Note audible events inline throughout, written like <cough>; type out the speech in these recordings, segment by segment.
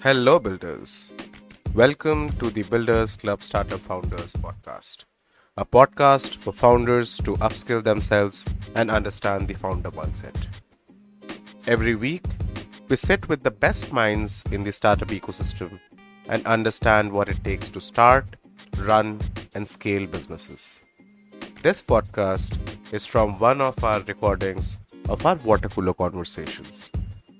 Hello, builders. Welcome to the Builders Club Startup Founders podcast, a podcast for founders to upskill themselves and understand the founder mindset. Every week, we sit with the best minds in the startup ecosystem and understand what it takes to start, run, and scale businesses. This podcast is from one of our recordings of our water cooler conversations,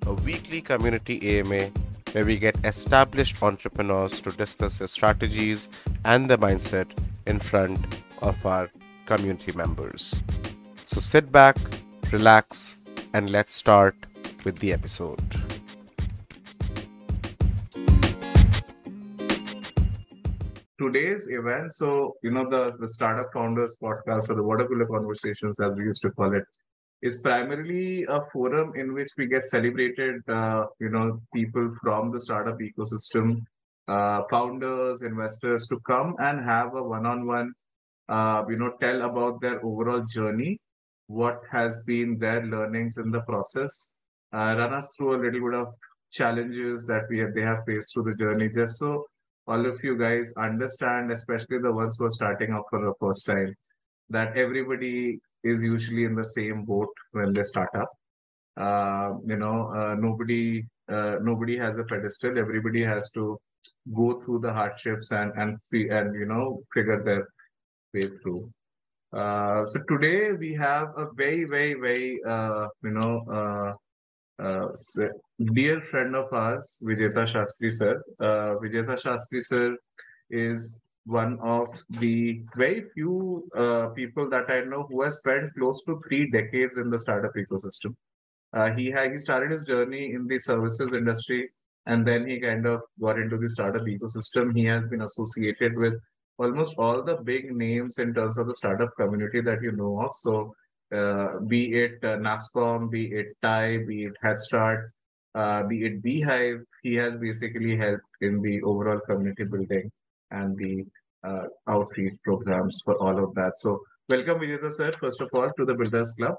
a weekly community AMA where we get established entrepreneurs to discuss their strategies and their mindset in front of our community members. So sit back, relax, and let's start with the episode. Today's event, so you know the, the Startup Founders podcast or the Water Cooler Conversations, as we used to call it, is primarily a forum in which we get celebrated, uh, you know, people from the startup ecosystem, uh, founders, investors to come and have a one-on-one, uh, you know, tell about their overall journey, what has been their learnings in the process, uh, run us through a little bit of challenges that we have, they have faced through the journey, just so all of you guys understand, especially the ones who are starting out for the first time, that everybody is usually in the same boat when they start up. Uh, you know, uh, nobody uh, nobody has a pedestal. Everybody has to go through the hardships and and and you know figure their way through. Uh, so today we have a very very very uh, you know dear friend of ours, Vijetha Shastry sir. Vijetha Shastry sir is one of the very few uh, people that I know who has spent close to three decades in the startup ecosystem. Uh, he had, he started his journey in the services industry, and then he kind of got into the startup ecosystem. He has been associated with almost all the big names in terms of the startup community that you know of. So, uh, be it uh, NASSCOM, be it TiE, be it HeadStart, uh, be it BHIVE, he has basically helped in the overall community building and the uh, outreach programs for all of that. So welcome Vijay sir, first of all, to the Builders Club.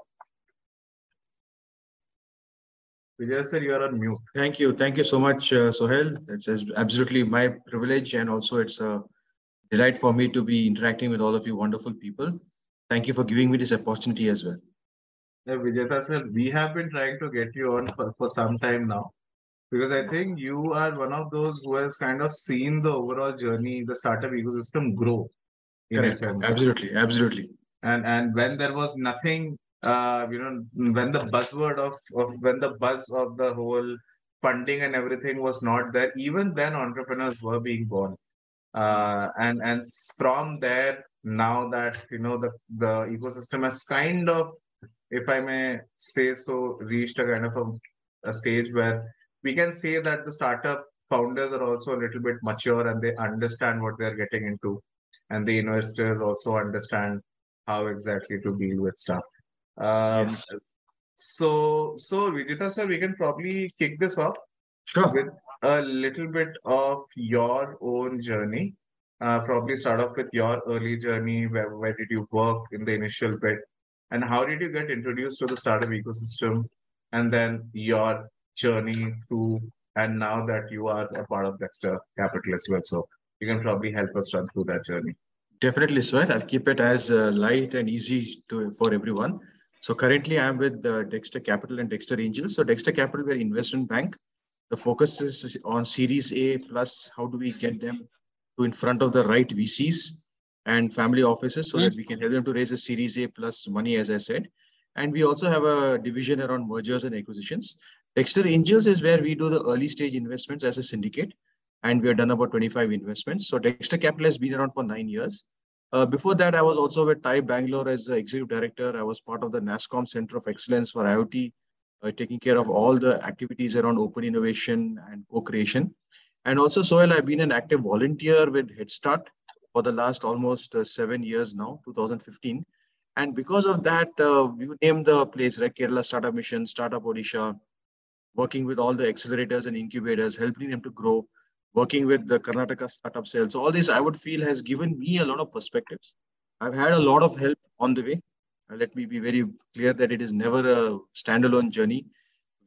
Vijay sir, you are on mute. Thank you. Thank you so much, uh, Sohail. It's absolutely my privilege and also it's a delight for me to be interacting with all of you wonderful people. Thank you for giving me this opportunity as well. Yeah, Vijay sir, we have been trying to get you on for, for some time now because I think you are one of those who has kind of seen the overall journey, the startup ecosystem grow in Correct. a sense. Absolutely, absolutely. And and when there was nothing, uh, you know, when the buzzword of, of when the buzz of the whole funding and everything was not there, even then entrepreneurs were being born. Uh, and and from there, now that you know the the ecosystem has kind of, if I may say so, reached a kind of a, a stage where we can say that the startup founders are also a little bit mature and they understand what they're getting into. And the investors also understand how exactly to deal with stuff. Um, yes. so so Vijetha sir we can probably kick this off sure. with a little bit of your own journey. Uh, probably start off with your early journey. Where, where did you work in the initial bit? And how did you get introduced to the startup ecosystem? And then your journey through, and now that you are a part of Dexter Capital as well. So you can probably help us run through that journey. Definitely, sir. I'll keep it as uh, light and easy to for everyone. So currently, I'm with uh, Dexter Capital and Dexter Angels. So Dexter Capital, we're investment bank. The focus is on Series A plus. How do we get them to in front of the right VCs and family offices so that we can help them to raise a Series A plus money, as I said. And we also have a division around mergers and acquisitions. Dexter Angels is where we do the early stage investments as a syndicate, and we have done about 25 investments. So Dexter Capital has been around for nine years. Uh, before that, I was also with TiE Bangalore as the executive director. I was part of the NASSCOM Center of Excellence for IoT, uh, taking care of all the activities around open innovation and co-creation. And also, Sohail, I've been an active volunteer with Head Start for the last almost uh, seven years now, 2015. And because of that, uh, you named the place, right? Kerala Startup Mission, Startup Odisha, working with all the accelerators and incubators, helping them to grow, working with the Karnataka startup cells. So all this I would feel has given me a lot of perspectives. I've had a lot of help on the way. Uh, let me be very clear that it is never a standalone journey.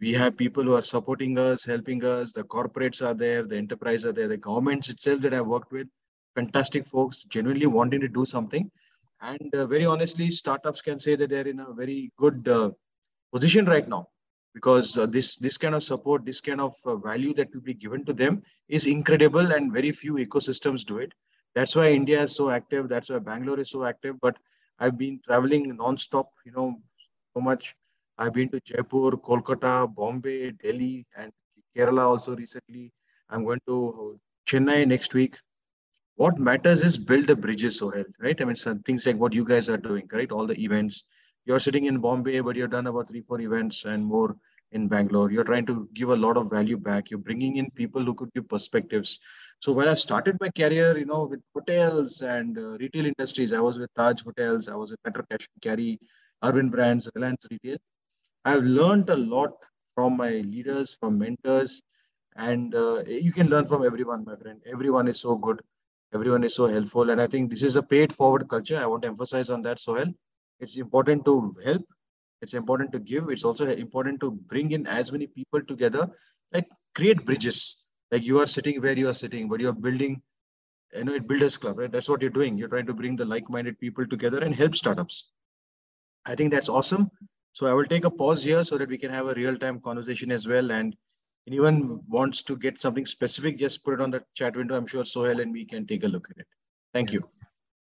We have people who are supporting us, helping us. The corporates are there, the enterprise are there, the governments itself that I've worked with, fantastic folks, genuinely wanting to do something. And uh, very honestly, startups can say that they're in a very good uh, position right now because uh, this this kind of support, this kind of uh, value that will be given to them is incredible, and very few ecosystems do it. That's why India is so active. That's why Bangalore is so active. But I've been traveling non-stop, you know, so much. I've been to Jaipur, Kolkata, Bombay, Delhi, and Kerala also recently. I'm going to Chennai next week. What matters is build the bridges, Sohail, right? I mean, some things like what you guys are doing, right? All the events. You're sitting in Bombay, but you've done about three, four events and more in Bangalore. You're trying to give a lot of value back. You're bringing in people who could give perspectives. So when I started my career, you know, with hotels and uh, retail industries, I was with Taj Hotels, I was with Metro Cash and Carry, Urban Brands, Reliance Retail. I've learned a lot from my leaders, from mentors, and uh, you can learn from everyone, my friend. Everyone is so good. Everyone is so helpful. And I think this is a paid forward culture. I want to emphasize on that, Sohail. It's important to help. It's important to give. It's also important to bring in as many people together, like create bridges like you are sitting where you are sitting, but you're building, you know, it builders club, right? That's what you're doing. You're trying to bring the like-minded people together and help startups. I think that's awesome. So I will take a pause here so that we can have a real-time conversation as well. And anyone wants to get something specific, just put it on the chat window. I'm sure Sohail and we can take a look at it. Thank you.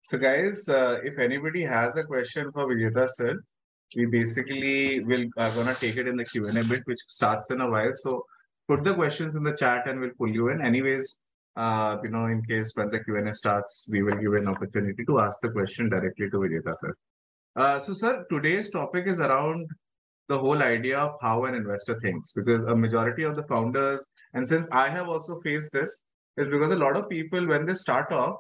So guys, uh, if anybody has a question for Vijetha sir, we basically will are gonna take it in the Q&A bit, which starts in a while. So put the questions in the chat and we'll pull you in. Anyways, uh, you know, in case when the Q&A starts, we will give an opportunity to ask the question directly to Vijetha sir. Uh, so sir, today's topic is around the whole idea of how an investor thinks because a majority of the founders, and since I have also faced this, is because a lot of people, when they start off,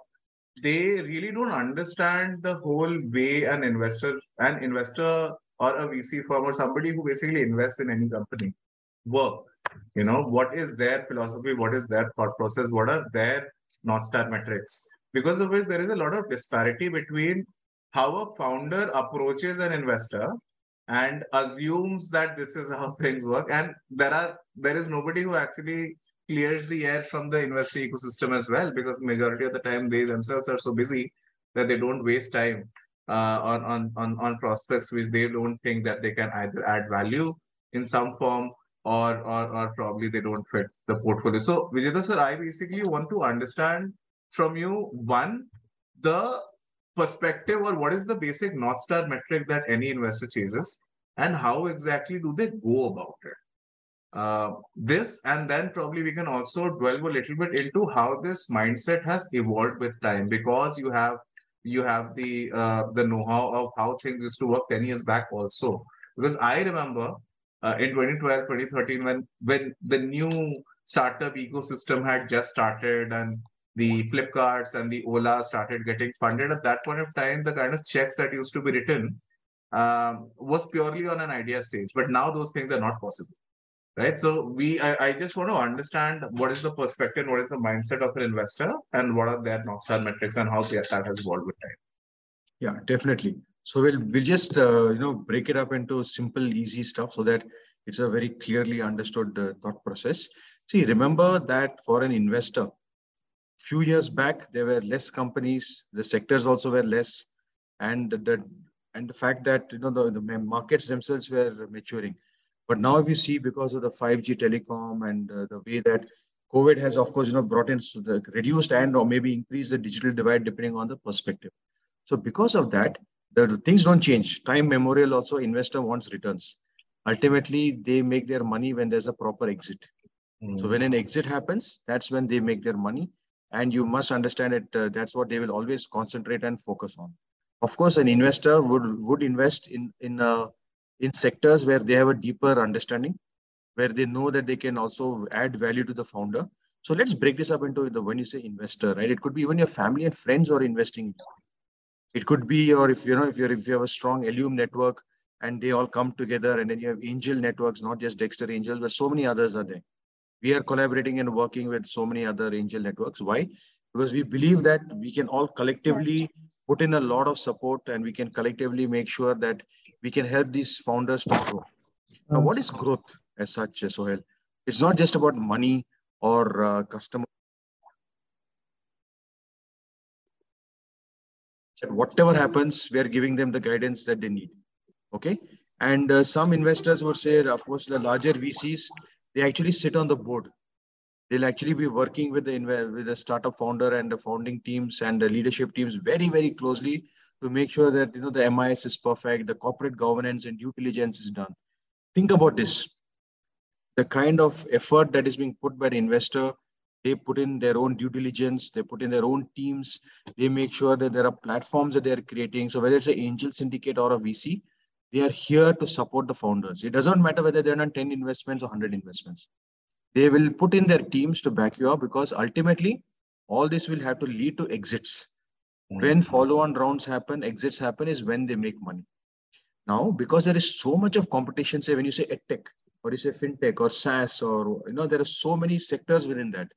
they really don't understand the whole way an investor, an investor or a VC firm or somebody who basically invests in any company work. You know what is their philosophy? What is their thought process? What are their north star metrics? Because of which there is a lot of disparity between how a founder approaches an investor and assumes that this is how <laughs> things work. And there are there is nobody who actually clears the air from the investor ecosystem as well because majority of the time they themselves are so busy that they don't waste time uh, on, on on on prospects which they don't think that they can either add value in some form or, or, or probably they don't fit the portfolio. So Vijetha sir, I basically want to understand from you, one, the perspective or what is the basic North Star metric that any investor chases and how exactly do they go about it? Uh, this and then probably we can also dwell a little bit into how this mindset has evolved with time because you have you have the uh, the know-how of how things used to work 10 years back also because i remember uh, in 2012, 2013, when when the new startup ecosystem had just started and the Flipkarts and the Ola started getting funded. At that point of time, the kind of checks that used to be written um, was purely on an idea stage. But now those things are not possible, right? So we, I, I just want to understand what is the perspective, what is the mindset of an investor, and what are their North Star metrics, and how that has evolved with time. Yeah, definitely. So we'll we'll just uh, you know break it up into simple, easy stuff so that it's a very clearly understood uh, thought process. See, remember that for an investor, few years back there were less companies, the sectors also were less, and the and the fact that you know the, the markets themselves were maturing. But now, if you see because of the 5G telecom and uh, the way that COVID has, of course, you know, brought in the reduced and or maybe increased the digital divide depending on the perspective. So because of that, the things don't change. Time memorial also investor wants returns. Ultimately, they make their money when there's a proper exit. Mm. So when an exit happens, that's when they make their money. And you must understand it. Uh, that's what they will always concentrate and focus on. Of course, an investor would would invest in in uh, in sectors where they have a deeper understanding, where they know that they can also add value to the founder. So let's break this up into the when you say investor, right? It could be even your family and friends are investing it could be, or if you know, if you're if you have a strong alum network and they all come together, and then you have angel networks, not just Dexter Angels, but so many others are there. We are collaborating and working with so many other angel networks. Why? Because we believe that we can all collectively put in a lot of support and we can collectively make sure that we can help these founders to grow. Now, what is growth? as such, Sohail. It's not just about money or uh, customer. Whatever happens, we are giving them the guidance that they need. Okay. And uh, some investors would say, of course, the larger VCs, they actually sit on the board. They'll actually be working with the with the startup founder and the founding teams and the leadership teams very, very closely to make sure that you know the MIS is perfect, the corporate governance and due diligence is done. Think about this. The kind of effort that is being put by the investor, they put in their own due diligence, they put in their own teams, they make sure that there are platforms that they're creating. So whether it's an angel syndicate or a VC, they are here to support the founders. It doesn't matter whether they're on 10 investments or 100 investments. They will put in their teams to back you up because ultimately all this will have to lead to exits when follow-on rounds happen, exits happen is when they make money. Now, because there is so much of competition, say when you say edtech or you say fintech or SaaS or you know there are so many sectors within that.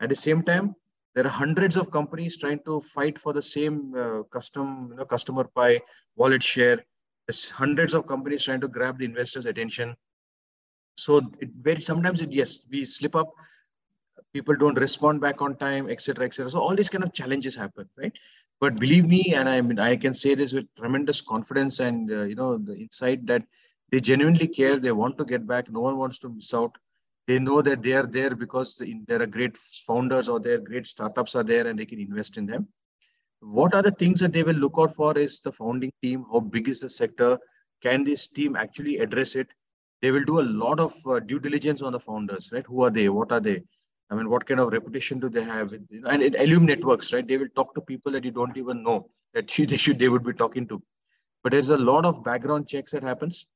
At the same time, there are hundreds of companies trying to fight for the same uh, custom you know customer pie wallet share. There's hundreds of companies trying to grab the investors' attention. So it very sometimes it yes we slip up people don't respond back on time, etc., etc. So all these kind of challenges happen, right? But believe me, and I mean, I can say this with tremendous confidence and uh, you know the insight that they genuinely care. They want to get back. No one wants to miss out. They know that they are there because there are great founders or there great startups are there, and they can invest in them. What are the things that they will look out for? Is the founding team? How big is the sector? Can this team actually address it? They will do a lot of uh, due diligence on the founders, right? Who are they? What are they? I mean, what kind of reputation do they have? And in alum networks, right? They will talk to people that you don't even know that <laughs> they should they would be talking to. But there's a lot of background checks that happens.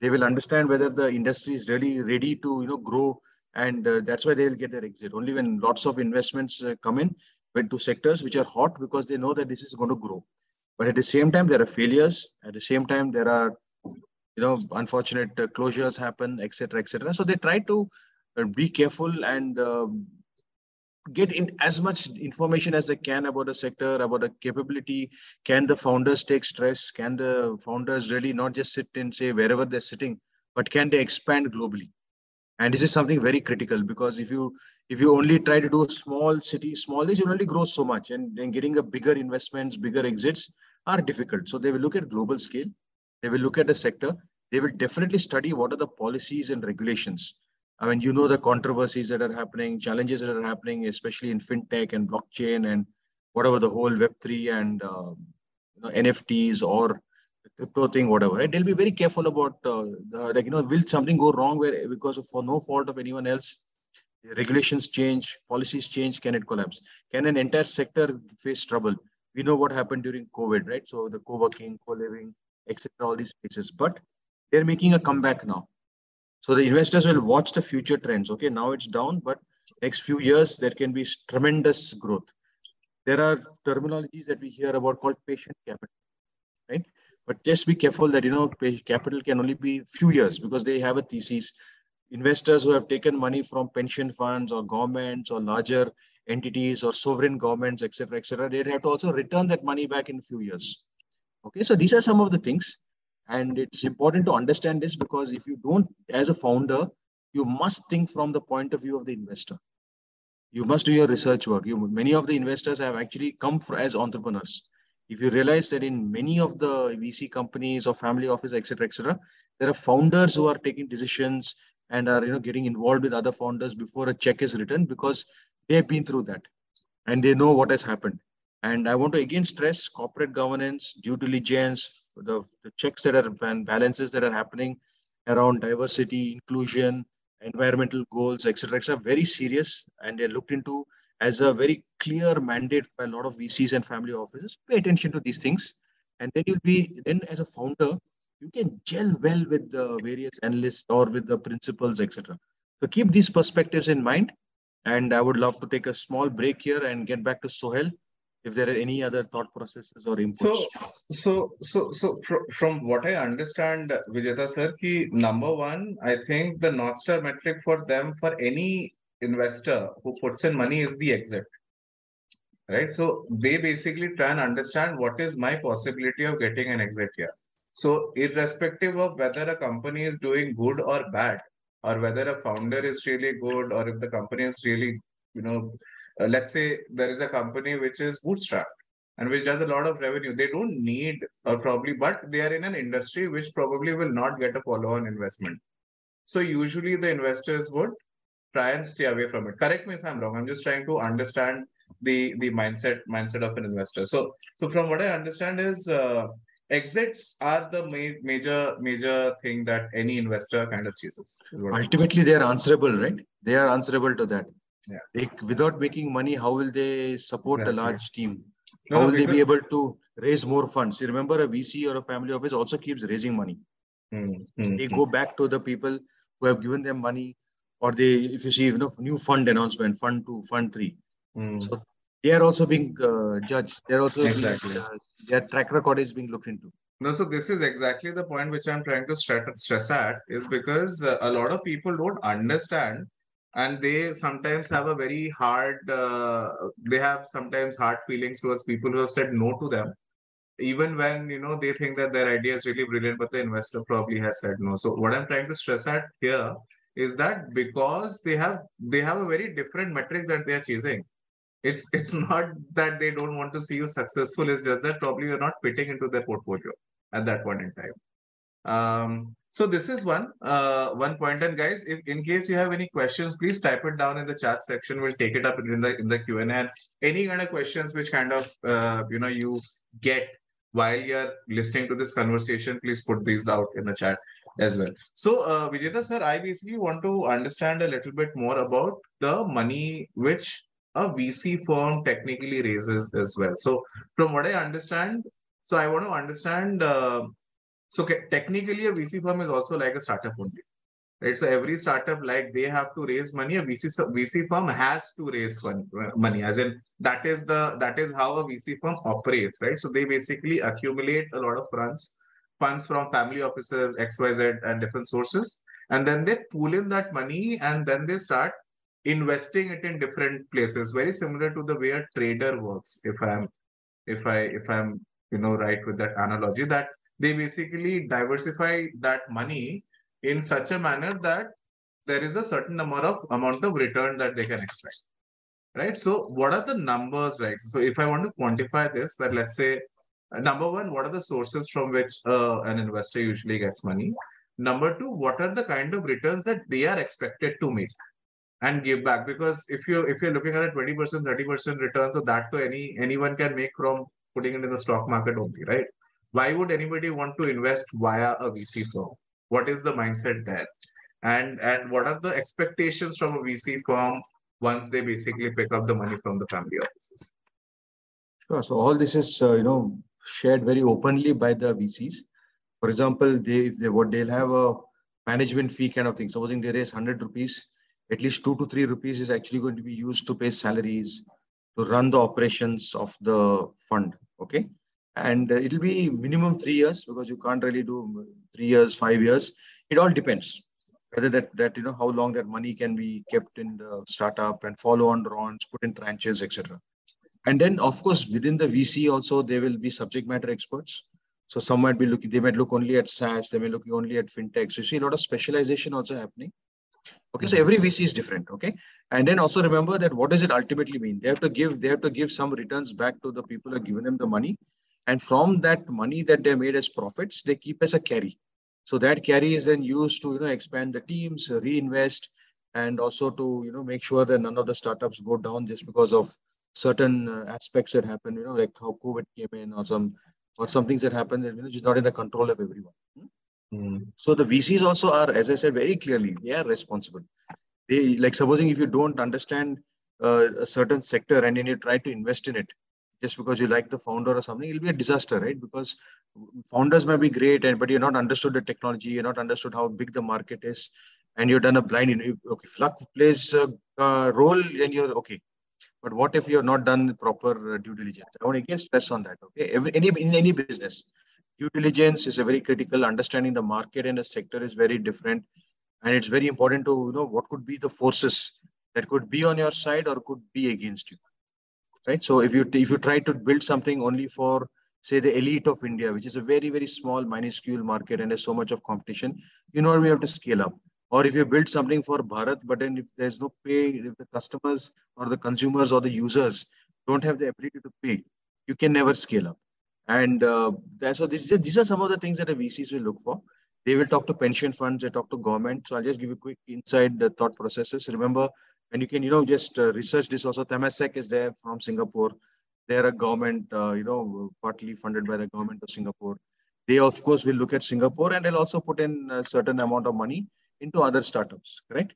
They will understand whether the industry is really ready to you know grow, and uh, that's why they will get their exit. Only when lots of investments uh, come in into sectors which are hot because they know that this is going to grow. But at the same time, there are failures. At the same time, there are you know unfortunate uh, closures happen, etc., etc. So they try to be careful and uh, get in as much information as they can about the sector, about the capability. Can the founders take stress? Can the founders really not just sit and say wherever they're sitting, but can they expand globally? And this is something very critical because if you if you only try to do small city, small this, you only grow so much, and, and getting a bigger investments, bigger exits are difficult. So they will look at global scale. They will look at the sector. They will definitely study what are the policies and regulations I mean, you know the controversies that are happening, challenges that are happening, especially in fintech and blockchain and whatever the whole Web3 and uh, you know, NFTs or crypto thing, whatever. Right? They'll be very careful about uh, the, like you know, will something go wrong where because of for no fault of anyone else, regulations change, policies change, can it collapse? Can an entire sector face trouble? We know what happened during COVID, right? So the co-working, co-living, etc. All these places, but they're making a comeback now so the investors will watch the future trends. Okay, now it's down, but next few years there can be tremendous growth. There are terminologies that we hear about called patient capital, right? But just be careful that you know capital can only be few years because they have a thesis. Investors who have taken money from pension funds or governments or larger entities or sovereign governments, etc., etc., they have to also return that money back in a few years. Okay, so these are some of the things and it's important to understand this because if you don't, as a founder, you must think from the point of view of the investor. You must do your research work. You, many of the investors have actually come for, as entrepreneurs. If you realize that in many of the VC companies or family office, etc., etc., there are founders who are taking decisions and are you know getting involved with other founders before a check is written because they have been through that and they know what has happened. And I want to again stress corporate governance, due diligence, the, the checks that are and balances that are happening around diversity, inclusion, environmental goals, etc., etc., very serious, and they're looked into as a very clear mandate by a lot of VCs and family offices. Pay attention to these things, and then you'll be then as a founder, you can gel well with the various analysts or with the principals, etc. So keep these perspectives in mind. And I would love to take a small break here and get back to Sohail if there are any other thought processes or inputs. So, so, so, so fr- from what I understand, Vijetha sir, ki number one, I think the North Star metric for them, for any investor who puts in money is the exit. Right. So they basically try and understand what is my possibility of getting an exit here. So irrespective of whether a company is doing good or bad, or whether a founder is really good or if the company is really, you know, uh, let's say there is a company which is bootstrapped and which does a lot of revenue. They don't need or probably, but they are in an industry which probably will not get a follow-on investment. So usually the investors would try and stay away from it. Correct me if I'm wrong. I'm just trying to understand the the mindset mindset of an investor. So so from what I understand is uh, exits are the ma- major major thing that any investor kind of chases. Ultimately, they are answerable, right? They are answerable to that. Yeah. They, without making money, how will they support Exactly. a large team? No, How no, will they be able to raise more funds? You remember, a VC or a family office also keeps raising money. Hmm, hmm, They hmm. go back to the people who have given them money, or they, if you see, you know, new fund announcement, fund two, fund three. Hmm. So they are also being uh, judged. They're also being, Exactly. uh, their track record is being looked into. No, so this is exactly the point which I'm trying to stress, stress at is because uh, a lot of people don't understand and they sometimes have a very hard, uh, they have sometimes hard feelings towards people who have said no to them. Even when, you know, they think that their idea is really brilliant, but the investor probably has said no. So what I'm trying to stress at here is that because they have, they have a very different metric that they are chasing. It's, it's <laughs> not that they don't want to see you successful. It's just that probably you're not fitting into their portfolio at that point in time. Um, so this is one uh, one point. And guys, if in case you have any questions, please type it down in the chat section. We'll take it up in the in the Q and A. Any kind of questions which kind of uh, you know you get while you're listening to this conversation, please put these out in the chat as well. So uh, Vijetha sir, I basically want to understand a little bit more about the money which a VC firm technically raises as well. So from what I understand, so I want to understand. Uh, so technically, a VC firm is also like a startup only, right? So every startup, like they have to raise money. A VC VC firm has to raise fun, uh, money, as in that is the that is how a VC firm operates, right? So they basically accumulate a lot of funds, funds from family offices, X, Y, Z, and different sources, and then they pool in that money, and then they start investing it in different places. Very similar to the way a trader works. If I'm, if I, if I'm, you know, right with that analogy, that they basically diversify that money in such a manner that there is a certain amount of amount of return that they can expect right? So what are the numbers right? So if i want to quantify this that let's say uh, number one what are the sources from which uh, an investor usually gets money? Number two what are the kind of returns that they are expected to make and give back? Because if you if you're looking at a 20% 30% return so that to any anyone can make from putting it in the stock market only right why would anybody want to invest via a VC firm? What is the mindset there? And and what are the expectations from a VC firm once they basically pick up the money from the family offices? Sure. So all this is, uh, you know, shared very openly by the VCs. For example, they, if they what they'll have a management fee kind of thing. Supposing they raise 100 rupees, at least two to three rupees is actually going to be used to pay salaries, to run the operations of the fund. Okay. And uh, it'll be minimum three years because you can't really do three years, five years. It all depends whether that, that you know, how long that money can be kept in the startup and follow on rounds, put in tranches, etc. And then, of course, within the VC also, there will be subject matter experts. So some might be looking, they might look only at SaaS, they may look only at fintech. So you see a lot of specialization also happening. Okay, so every VC is different. Okay, and then also remember that what does it ultimately mean? They have to give, they have to give some returns back to the people who have given them the money, and from that money that they made as profits, they keep as a carry. So that carry is then used to you know expand the teams, reinvest, and also to you know make sure that none of the startups go down just because of certain uh, aspects that happen. You know, like how COVID came in, or some or some things that happen that you know just not in the control of everyone. Mm, So the VCs also are, as I said very clearly, they are responsible. They like supposing if you don't understand uh, a certain sector and then you try to invest in it just because you like the founder or something, it'll be a disaster, right? Because founders may be great, and but you're not understood the technology, you're not understood how big the market is, and you're done a blind. You okay, luck plays a role, then you're okay. But what if you're not done proper uh, due diligence? I want to again stress on that. Okay, Every, any in any business, due diligence is a very critical. Understanding the market and the sector is very different, and it's very important to you know what could be the forces that could be on your side or could be against you. Right. So if you if you try to build something only for say the elite of India, which is a very very small minuscule market and there's so much of competition, you know we have to scale up. Or if you build something for Bharat, but then if there's no pay, if the customers or the consumers or the users don't have the ability to pay, you can never scale up. And uh, so this, these are some of the things that the VCs will look for. They will talk to pension funds, they talk to government. So I'll just give you a quick inside the thought processes. Remember, and you can, you know, just uh, research this also. Temasek is there from Singapore. They're a government, uh, you know, partly funded by the government of Singapore. They, of course, will look at Singapore and they'll also put in a certain amount of money into other startups, correct?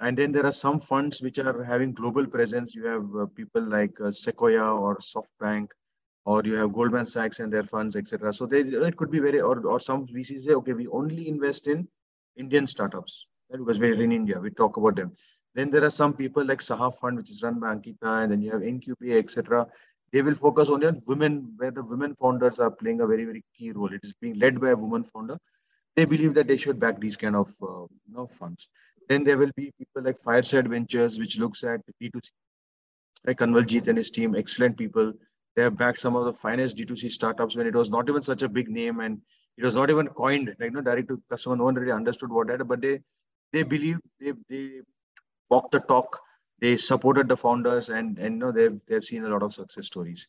And then there are some funds which are having global presence. You have uh, people like uh, Sequoia or SoftBank, or you have Goldman Sachs and their funds, etc. So they, it could be very, or, or some VCs say, okay, we only invest in Indian startups right? because we're in India. We talk about them. Then there are some people like Saha Fund, which is run by Ankita, and then you have NQPA, etc. They will focus only on women, where the women founders are playing a very, very key role. It is being led by a woman founder. They believe that they should back these kind of uh, you know, funds. Then there will be people like Fireside Ventures, which looks at D2C. Like Kanwaljit and his team, excellent people. They have backed some of the finest D2C startups when it was not even such a big name and it was not even coined, like no direct to customer. No one really understood what that, but they they believe they they walk the talk. They supported the founders, and and you know they've they've seen a lot of success stories.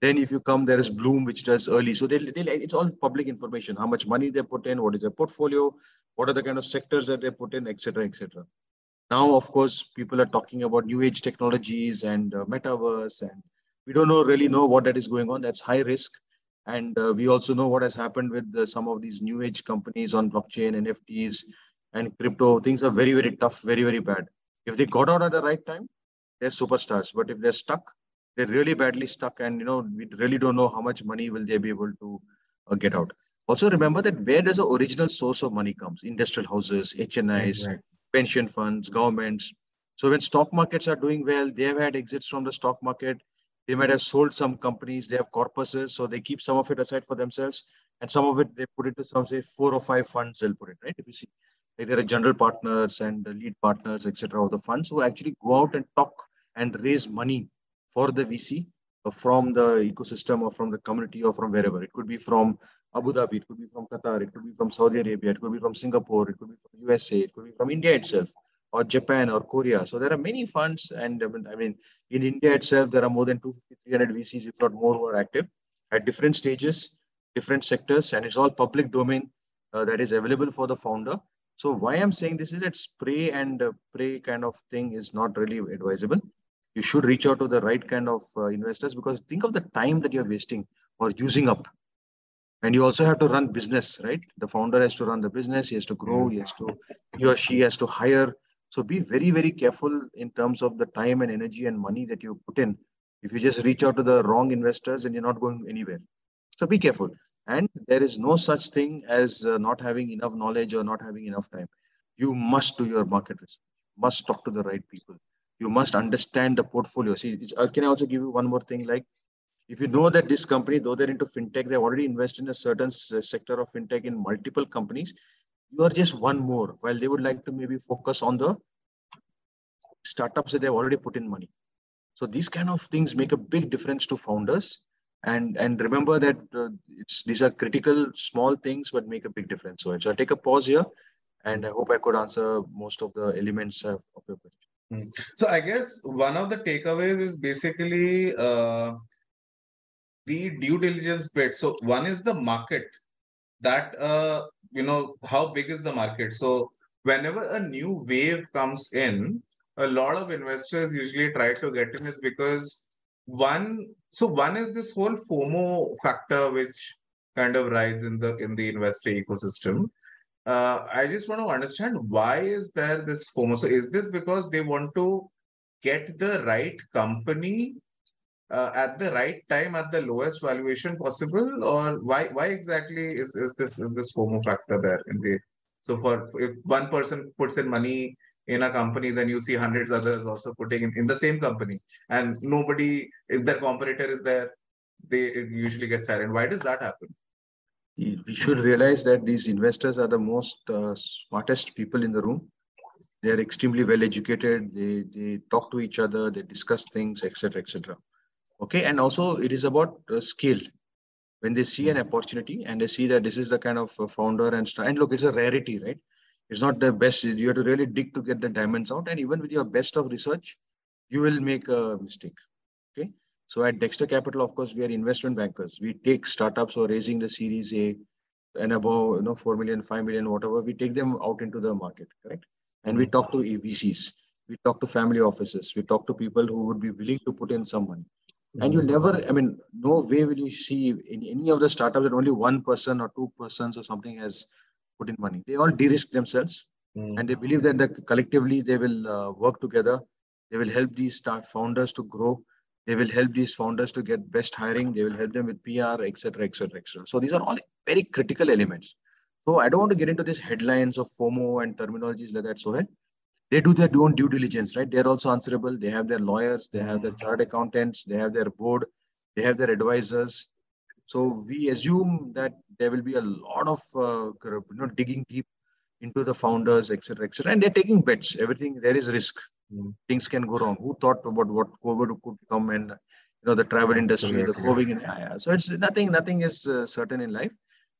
Then if you come, there is Blume, which does early. So they, they it's all public information. How much money they put in, what is their portfolio, what are the kind of sectors that they put in, etc., etc. Now, of course, people are talking about new age technologies and uh, metaverse, and we don't know really know what that is going on. That's high risk. And uh, we also know what has happened with uh, some of these new age companies on blockchain, NFTs, and crypto. Things are very, very tough, very, very bad. If they got out at the right time, they're superstars. But if they're stuck, they're really badly stuck, and you know we really don't know how much money will they be able to uh, get out. Also, remember that where does the original source of money comes? Industrial houses, HNIs, right. pension funds, governments. So when stock markets are doing well, they have had exits from the stock market. They might have sold some companies. They have corpuses, so they keep some of it aside for themselves, and some of it they put into some say four or five funds. They'll put it right. If you see there are general partners and lead partners, etc., of the funds who actually go out and talk and raise money for the VC from the ecosystem or from the community or from wherever. It could be from Abu Dhabi, it could be from Qatar, it could be from Saudi Arabia, it could be from Singapore, it could be from USA, it could be from India itself or Japan or Korea. So there are many funds, and I mean, in India itself, there are more than 250, 300 VCs, if not more, who are active at different stages, different sectors, and it's all public domain uh, that is available for the founder. So why I'm saying this is that spray and uh, pray kind of thing is not really advisable. You should reach out to the right kind of uh, investors because think of the time that you're wasting or using up. And you also have to run business, right? The founder has to run the business. He has to grow. He has to, he or she has to hire. So be very, very careful in terms of the time and energy and money that you put in. If you just reach out to the wrong investors and you're not going anywhere. So be careful. And there is no such thing as uh, not having enough knowledge or not having enough time. You must do your market research, must talk to the right people. You must understand the portfolio. See, uh, can I also give you one more thing? Like, if you know that this company, though they're into fintech, they already invested in a certain sector of fintech in multiple companies. You are just one more, while they would like to maybe focus on the startups that they've already put in money. So these kind of things make a big difference to founders and and remember that uh, it's these are critical small things but make a big difference. So i'll take a pause here and i hope i could answer most of the elements of, of your question. Hmm. so i guess one of the takeaways is basically uh, the due diligence bit. So one is the market that uh, you know how big is the market? So whenever a new wave comes in a lot of investors usually try to get in is because one so one is this whole fomo factor which kind of rides in the in the investor ecosystem. Uh, i just want to understand why is there this fomo? So is this because they want to get the right company uh, at the right time at the lowest valuation possible? Or why why exactly is, is this is this fomo factor there in the so for if one person puts in money in a company, then you see hundreds others also putting in, in the same company. And nobody, if their competitor is there, they usually get silent. Why does that happen? We should realize that these investors are the most uh, smartest people in the room. They are extremely well educated. They, they talk to each other. They discuss things, etc., etc. Okay, and also it is about uh, scale. When they see an opportunity and they see that this is the kind of uh, founder and and look, it's a rarity, right? It's not the best. You have to really dig to get the diamonds out. And even with your best of research, you will make a mistake. Okay. So at Dexter Capital, of course, we are investment bankers. We take startups or raising the Series A and above, you know, 4 million, 5 million, whatever, we take them out into the market, correct? And we mm-hmm. talk to VCs, we talk to family offices, we talk to people who would be willing to put in some money. And you mm-hmm. never, I mean, no way will you see in any of the startups that only one person or two persons or something has put in money. They all de-risk themselves mm. and they believe that the, collectively they will uh, work together. They will help these start founders to grow. They will help these founders to get best hiring. They will help them with PR, etc., etc., etc. So these are all very critical elements. So I don't want to get into these headlines of FOMO and terminologies like that. So they do their own due diligence, right? They're also answerable. They have their lawyers, they have their chartered accountants, they have their board, they have their advisors. So we assume that there will be a lot of uh, you know digging deep into the founders, etc., etc. And they're taking bets. Everything there is risk. Mm. Things can go wrong. Who thought about what COVID could come and you know the travel industry, the COVID. Yeah, yeah. So it's nothing. Nothing is uh, certain in life.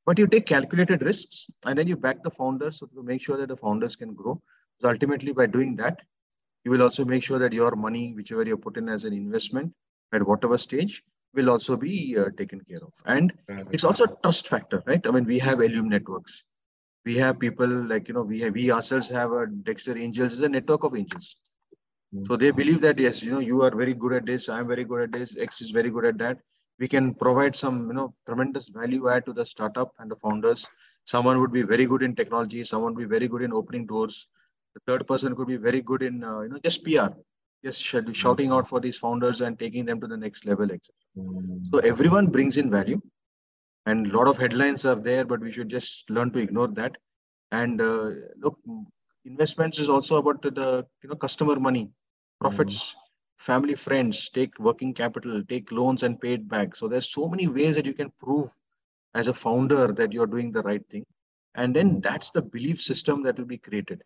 But you take calculated risks and then you back the founders so to make sure that the founders can grow. So ultimately, by doing that, you will also make sure that your money, whichever you put in as an investment at whatever stage, will also be uh, taken care of. And it's also a trust factor, right? I mean, we have alum networks. We have people like, you know, we have, we ourselves have a Dexter Angels is a network of angels. Mm-hmm. So they believe that, yes, you know, you are very good at this. I'm very good at this. X is very good at that. We can provide some, you know, tremendous value add to the startup and the founders. Someone would be very good in technology. Someone would be very good in opening doors the third person could be very good in uh, you know just pr just sh- shouting out for these founders and taking them to the next level etc mm. so everyone brings in value and a lot of headlines are there but we should just learn to ignore that. And uh, look investments is also about the you know customer money profits mm. family friends take working capital take loans and pay it back. So there's so many ways that you can prove as a founder that you're doing the right thing. And then that's the belief system that will be created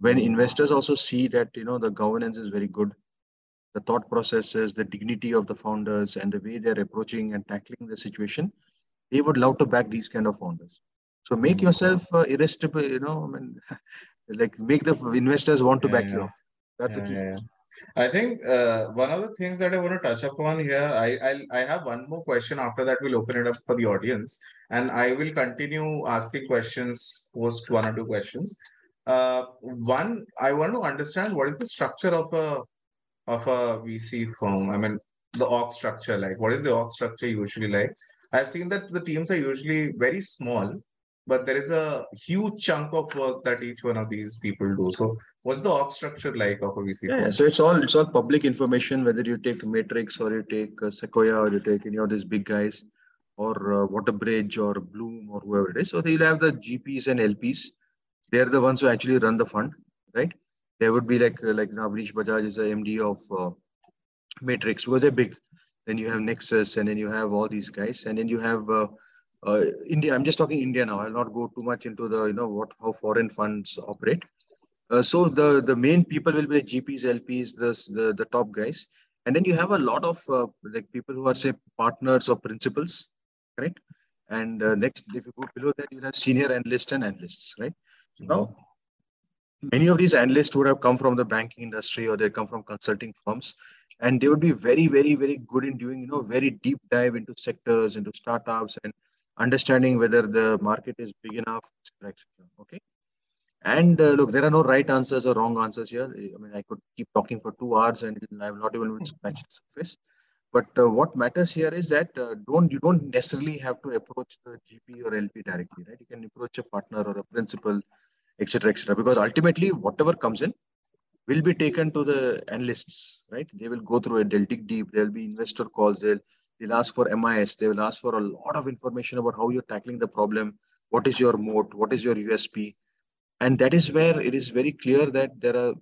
when investors also see that you know the governance is very good the thought processes the dignity of the founders and the way they're approaching and tackling the situation they would love to back these kind of founders so make yourself uh, irresistible you know i mean <laughs> like make the investors want to back yeah. you that's yeah, the key yeah, I think uh, one of the things that I want to touch upon here, I I'll, I have one more question. After that, we'll open it up for the audience, and I will continue asking questions post one or two questions. Uh, one, I want to understand what is the structure of a of a VC firm. I mean, the org structure like. What is the org structure usually like? I've seen that the teams are usually very small, but there is a huge chunk of work that each one of these people do. So, what's the org structure like of a VC? Yeah, firm? so it's all it's all public information. Whether you take Matrix or you take uh, Sequoia or you take any of these big guys, or uh, WaterBridge or Blume or whoever it is. So they'll have the GPs and LPs they're the ones who actually run the fund, right? There would be like like Avnish Bajaj is the MD of uh, Matrix because they're big. Then you have Nexus, and then you have all these guys, and then you have uh, uh, India. I'm just talking India now. I'll not go too much into the you know what how foreign funds operate. Uh, so the the main people will be the GPs, LPs, the the, the top guys, and then you have a lot of uh, like people who are say partners or principals, right? And uh, next, if you go below that, you have senior analysts and analysts, right? Now, many of these analysts would have come from the banking industry or they come from consulting firms, and they would be very, very, very good in doing, you know, very deep dive into sectors, into startups, and understanding whether the market is big enough, etc. etc. Okay. And uh, look, there are no right answers or wrong answers here. I mean, I could keep talking for two hours and I'm not even going to scratch the surface. But uh, what matters here is that uh, don't you don't necessarily have to approach the GP or LP directly, right? You can approach a partner or a principal etc., etc. Because ultimately, whatever comes in will be taken to the analysts, right? They will go through it. They'll dig deep. There'll be investor calls. They'll they'll ask for MIS. They will ask for a lot of information about how you're tackling the problem. What is your moat? What is your USP? And that is where it is very clear that there are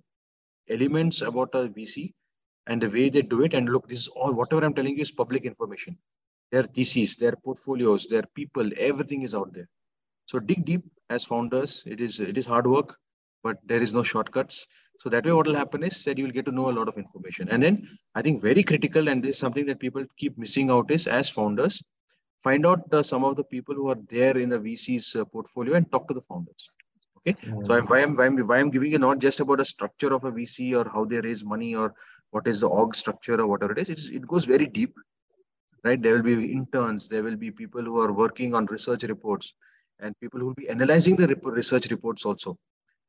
elements about a VC and the way they do it. And look, this is all whatever I'm telling you is public information. Their theses, their portfolios, their people, everything is out there. So dig deep as founders. It is it is hard work, but there is no shortcuts. So that way, what will happen is that you will get to know a lot of information. And then I think very critical, and this is something that people keep missing out is as founders, find out the, some of the people who are there in the VC's uh, portfolio and talk to the founders. Okay, mm-hmm. so I'm, why I'm why I'm why I'm giving you not just about a structure of a VC or how they raise money or what is the org structure or whatever it is. It's, it goes very deep, right? There will be interns, there will be people who are working on research reports, and people who will be analyzing the research reports also.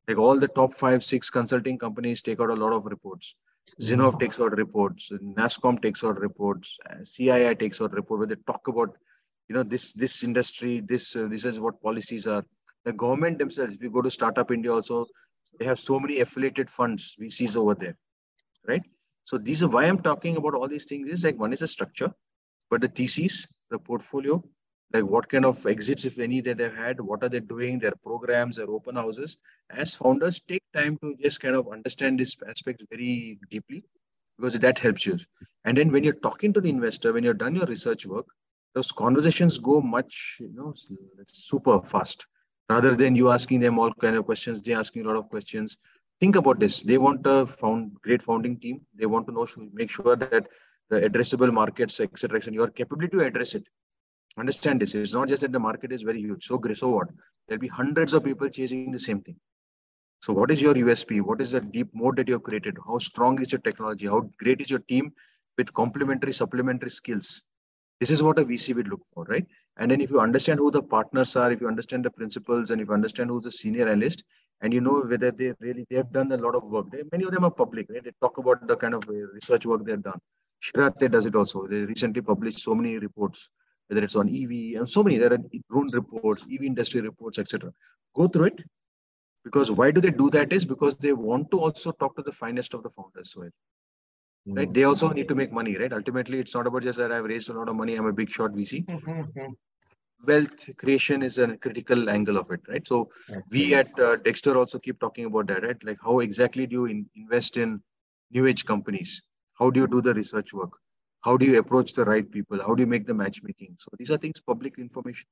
Like all the top five, six consulting companies take out a lot of reports. Zinnov mm-hmm. takes out reports, NASSCOM takes out reports, CII takes out report where they talk about, you know, this this industry, this uh, this is what policies are. The government themselves, if you go to Startup India also, they have so many affiliated funds, VCs over there, right? So these are why I'm talking about all these things is like one is a structure, but the thesis, the portfolio, like what kind of exits, if any, that they've had, what are they doing, their programs, their open houses. As founders, take time to just kind of understand this aspect very deeply because that helps you. And then when you're talking to the investor, when you've done your research work, those conversations go much, you know, super fast. Rather than you asking them all kind of questions, they asking a lot of questions. Think about this. They want a found great founding team. They want to know, make sure that the addressable markets, etc., and your capability to address it Understand this. It's not just that the market is very huge. So, so what? There'll be hundreds of people chasing the same thing. So, what is your USP? What is the deep mode that you have created? How strong is your technology? How great is your team with complementary, supplementary skills? This is what a VC would look for, right? And then if you understand who the partners are, if you understand the principles, and if you understand who's the senior analyst, and you know whether they really they have done a lot of work. They, many of them are public, right? They talk about the kind of uh, research work they've done. Shirate does it also. They recently published so many reports whether it's on EV and so many. There are drone reports, EV industry reports, etc. Go through it because why do they do that? Is because they want to also talk to the finest of the founders. So, right? They also need to make money, right? Ultimately, it's not about just that I've raised a lot of money. I'm a big shot VC. Mm-hmm. Wealth creation is a critical angle of it, right? So we at uh, Dexter also keep talking about that, right? Like how exactly do you in, invest in new age companies? How do you do the research work? How do you approach the right people? How do you make the matchmaking? So these are things public information.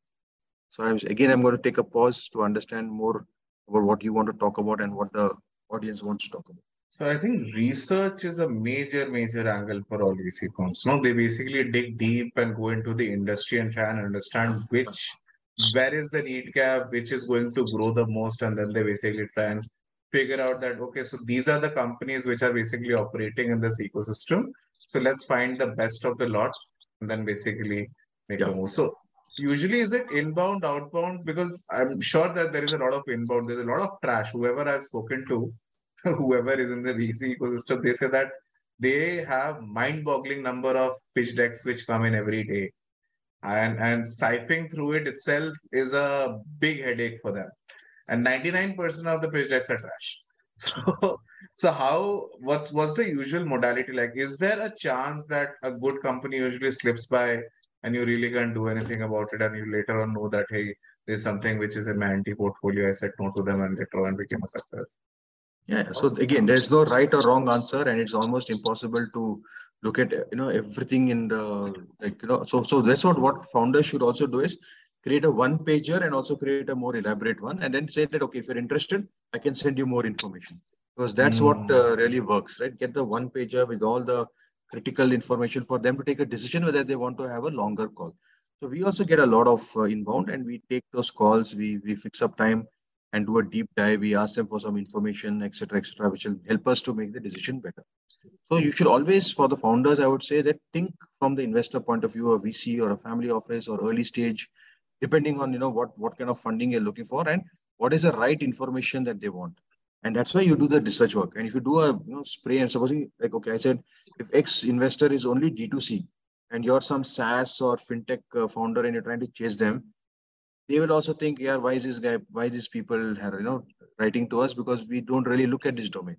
So I was, again i'm going to take a pause to understand more about what you want to talk about and what the audience wants to talk about. So i think research is a major major angle for all vc firms no they basically dig deep and go into the industry and try and understand which where is the need gap which is going to grow the most and then they basically try and figure out that okay so these are the companies which are basically operating in this ecosystem so let's find the best of the lot and then basically make yeah. a move. So usually is it inbound, outbound? Because I'm sure that there is a lot of inbound. There's a lot of trash. Whoever I've spoken to, <laughs> whoever is in the VC ecosystem, they say that they have mind-boggling number of pitch decks which come in every day. And and siphoning through it itself is a big headache for them. And 99% of the pitch decks are trash. <laughs> So so how what's what's the usual modality like? Is there a chance that a good company usually slips by and you really can't do anything about it, and you later on know that hey, there's something which is in my anti portfolio. I said no to them, and later on became a success. Yeah. So again, there's no right or wrong answer, and it's almost impossible to look at you know everything in the like you know. So so that's what what founders should also do is create a one pager and also create a more elaborate one, and then say that okay, if you're interested, I can send you more information because that's mm. what hmm. uh, really works, right? Get the one pager with all the critical information for them to take a decision whether they want to have a longer call. So we also get a lot of uh, inbound and we take those calls, we, we fix up time and do a deep dive. We ask them for some information, etc., etc., which will help us to make the decision better. So you should always, for the founders, I would say that think from the investor point of view, a VC or a family office or early stage, depending on you know what what kind of funding you're looking for and what is the right information that they want. And that's why you do the research work. And if you do a you know spray and supposing like okay i said if x investor is only d2c and you're some saas or fintech uh, founder and you're trying to chase them they will also think yeah why is this guy why these people are you know writing to us because we don't really look at this domain.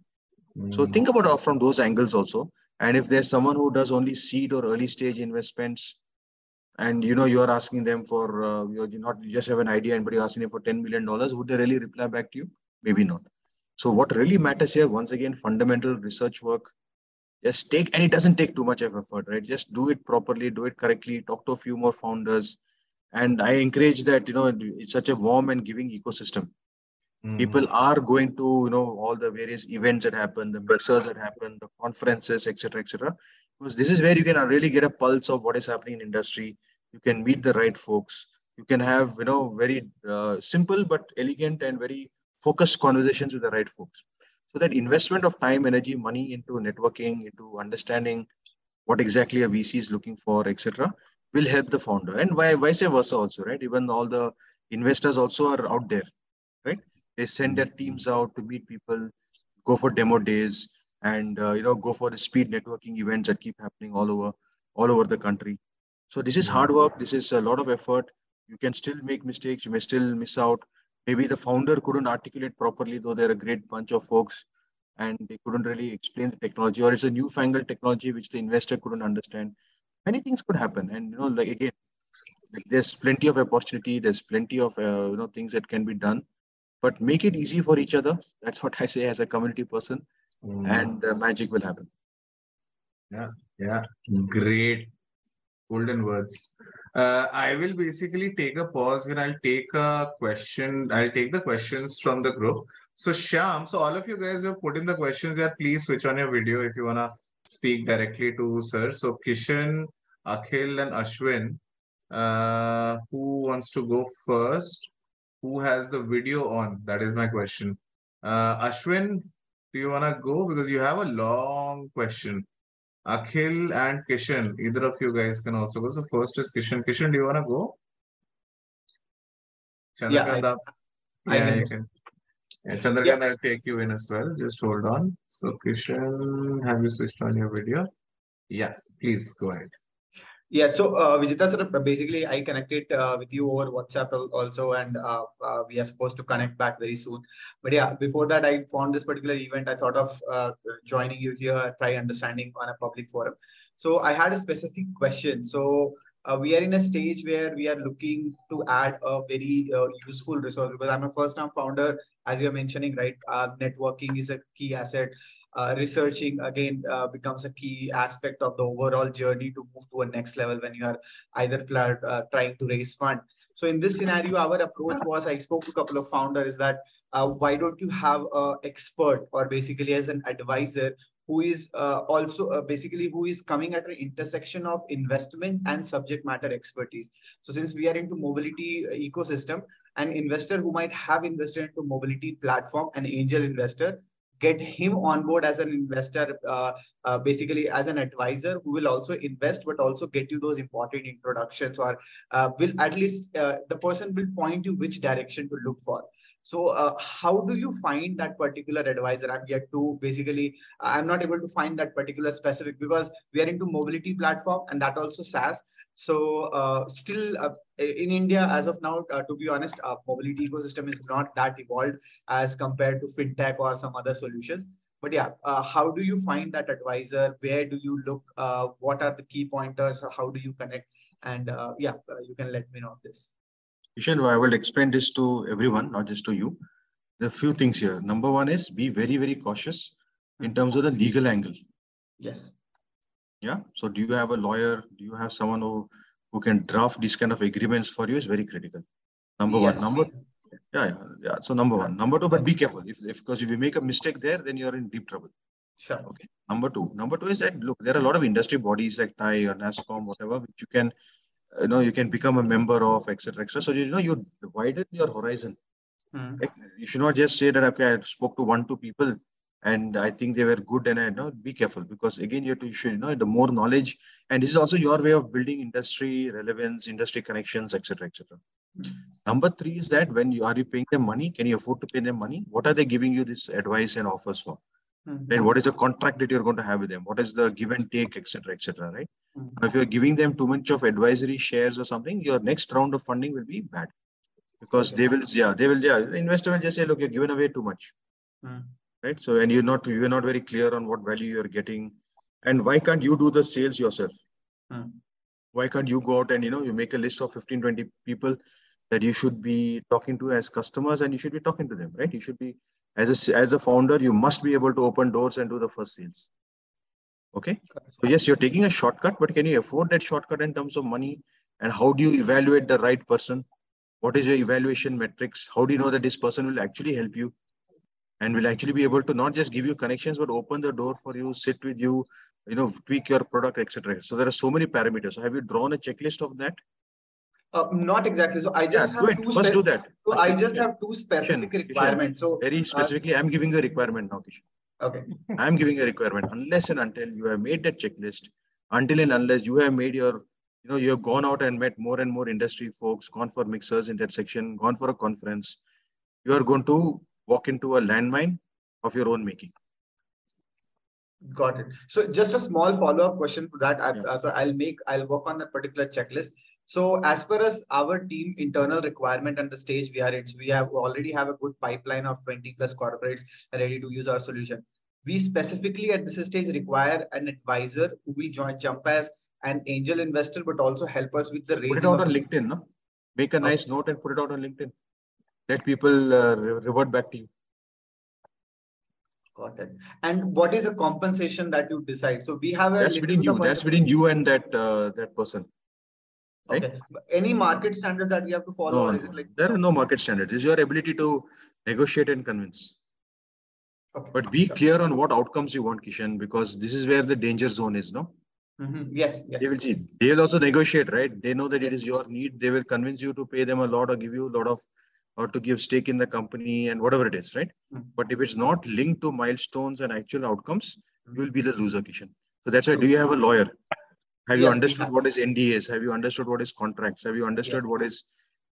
Mm. so think about it from those angles also. And if there's someone who does only seed or early stage investments and you know you are asking them for uh, you're not you just have an idea and but you're asking them for 10 million dollars would they really reply back to you maybe not so what really matters here, once again, fundamental research work. Just take, and it doesn't take too much of effort, right? Just do it properly, do it correctly, talk to a few more founders. And I encourage that, you know, it's such a warm and giving ecosystem. Mm. People are going to, you know, all the various events that happen, the mixers that happen, the conferences, etc., etc. Because this is where you can really get a pulse of what is happening in industry. You can meet the right folks. You can have, you know, very uh, simple but elegant and very focused conversations with the right folks. So that investment of time, energy, money into networking, into understanding what exactly a VC is looking for, etc., will help the founder. And vice versa also, right? Even all the investors also are out there, right? They send their teams out to meet people, go for demo days, and uh, you know go for the speed networking events that keep happening all over all over the country. So this is hard work. This is a lot of effort. You can still make mistakes. You may still miss out. Maybe the founder couldn't articulate properly, though they're a great bunch of folks, and they couldn't really explain the technology, or it's a newfangled technology which the investor couldn't understand. Many things could happen, and you know, like again, there's plenty of opportunity. There's plenty of uh, you know things that can be done, but make it easy for each other. That's <laughs> what I say as a community person, mm. and uh, magic will happen. Yeah, yeah, great golden words. Uh, I will basically take a pause and I'll take a question. I'll take the questions from the group. So sham so all of you guys have put in the questions there. Please switch on your video if you wanna speak directly to sir. So Kishan, Akhil, and Ashwin. Uh, who wants to go first? Who has the video on? That is my question. Uh, Ashwin, do you wanna go because you have a long question? Akhil and Kishan, either of you guys can also go. So first is Kishan. Kishan, do you want to go? Chandrakanta. Yeah, I, yeah, I you can. Yeah, Chandrakanta, yeah. I'll take you in as well. Just hold on. So Kishan, have you switched on your video? Yeah, please go ahead. Yeah, so uh, Vijetha, basically I connected uh, with you over WhatsApp also, and uh, uh, we are supposed to connect back very soon. But yeah, before that, I found this particular event. I thought of uh, joining you here, try understanding on a public forum. So I had a specific question. So uh, we are in a stage where we are looking to add a very uh, useful resource because I'm a first-time founder, as you're mentioning, right? Networking is a key asset uh, researching again uh, becomes a key aspect of the overall journey to move to a next level when you are either uh, trying to raise fund. So in this scenario, our approach was I spoke to a couple of founders that uh, why don't you have an expert or basically as an advisor who is uh, also uh, basically who is coming at an intersection of investment and subject matter expertise. So since we are into mobility ecosystem, an investor who might have invested into mobility platform, an angel investor get him on board as an investor, uh, uh, basically as an advisor who will also invest, but also get you those important introductions or uh, will at least uh, the person will point you which direction to look for. So uh, how do you find that particular advisor? I'm yet to basically, I'm not able to find that particular specific because we are into mobility platform and that also SaaS. So uh, still uh, in India, as of now, uh, to be honest, uh, mobility ecosystem is not that evolved as compared to fintech or some other solutions. But yeah, uh, how do you find that advisor? Where do you look? Uh, what are the key pointers? How do you connect? And yeah, you can let me know this. Kishan, I will explain this to everyone, not just to you. There are a few things here. Number one is be very, very cautious in terms of the legal angle. Yes yeah. So do you have a lawyer? Do you have someone who, who can draft these kind of agreements for you is very critical. Number yes, one. Number yeah, yeah, yeah. So number one. Number two, but be careful. If, if because if you make a mistake there, then you're in deep trouble. Sure. Okay. Number two. Number two is that look, there are a lot of industry bodies like TIE or NASSCOM whatever, which you can, you know, you can become a member of, etc., etc. So you know, you widen your horizon. Hmm. You should not just say that okay, I spoke to one, two people and I think they were good. And I you know be careful because again you have to should, you know the more knowledge, and this is also your way of building industry relevance, industry connections, etc., etc. Mm-hmm. Number three is that when you are you paying them money, can you afford to pay them money? What are they giving you this advice and offers for? Mm-hmm. Right? What is the contract that you're going to have with them? What is the give and take, etc., etc. right? Mm-hmm. If you're giving them too much of advisory shares or something, your next round of funding will be bad because they will, yeah, they will, yeah, the investor will just say, look, you're giving away too much. Right? So, and you're not you're not very clear on what value you're getting, and why can't you do the sales yourself? Hmm. Why can't you go out and you know you make a list of 15, 20 people that you should be talking to as customers, and you should be talking to them, right? You should be as a as a founder, you must be able to open doors and do the first sales. Okay, so yes, you're taking a shortcut, but can you afford that shortcut in terms of money? And how do you evaluate the right person? What is your evaluation metrics? How do you know that this person will actually help you? And will actually be able to not just give you connections but open the door for you sit with you you know tweak your product etc so there are so many parameters so have you drawn a checklist of that Uh, not exactly. So I just Yeah, have two. First do that. So I just Yeah. have two specific Kishan, requirements. So Very specifically, I'm giving a requirement now, Kishan. okay, <laughs> I'm giving a requirement unless and until you have made that checklist, until and unless you have made your, you know, you have gone out and met more and more industry folks, gone for mixers in that section, gone for a conference, you are going to walk into a landmine of your own making. got it. So just a small follow-up question to that. I, Yeah. so I'll make I'll work on that particular checklist. So as far as our team internal requirement and the stage we are in, we have already have a good pipeline of 20 plus corporates ready to use our solution. We specifically at this stage require an advisor who will join jump as an angel investor, but also help us with the Put it out on LinkedIn, no? Make a nice note and put it out on LinkedIn. Let people uh, revert back to you. Got it. And what is the compensation that you decide? So we have a. That's between you. That's between you and that uh, that person. right? Okay. Any market standards that we have to follow, No, or is it like? there are no market standards. It's your ability to negotiate and convince. Okay, But be clear on what outcomes you want, Kishan, because this is where the danger zone is, no? Mhm. Yes, yes. They will see. They will also negotiate, right? They know that it is your need. They will convince you to pay them a lot or give you a lot of, or to give stake in the company and whatever it is, right? Mm. But if it's not linked to milestones and actual outcomes, Mm. you will be the loser, Kishan. So that's why. Do you have a lawyer? Have you Yes, we understood have. what is NDAs? Have you understood what is contracts? Have you understood Yes. what is,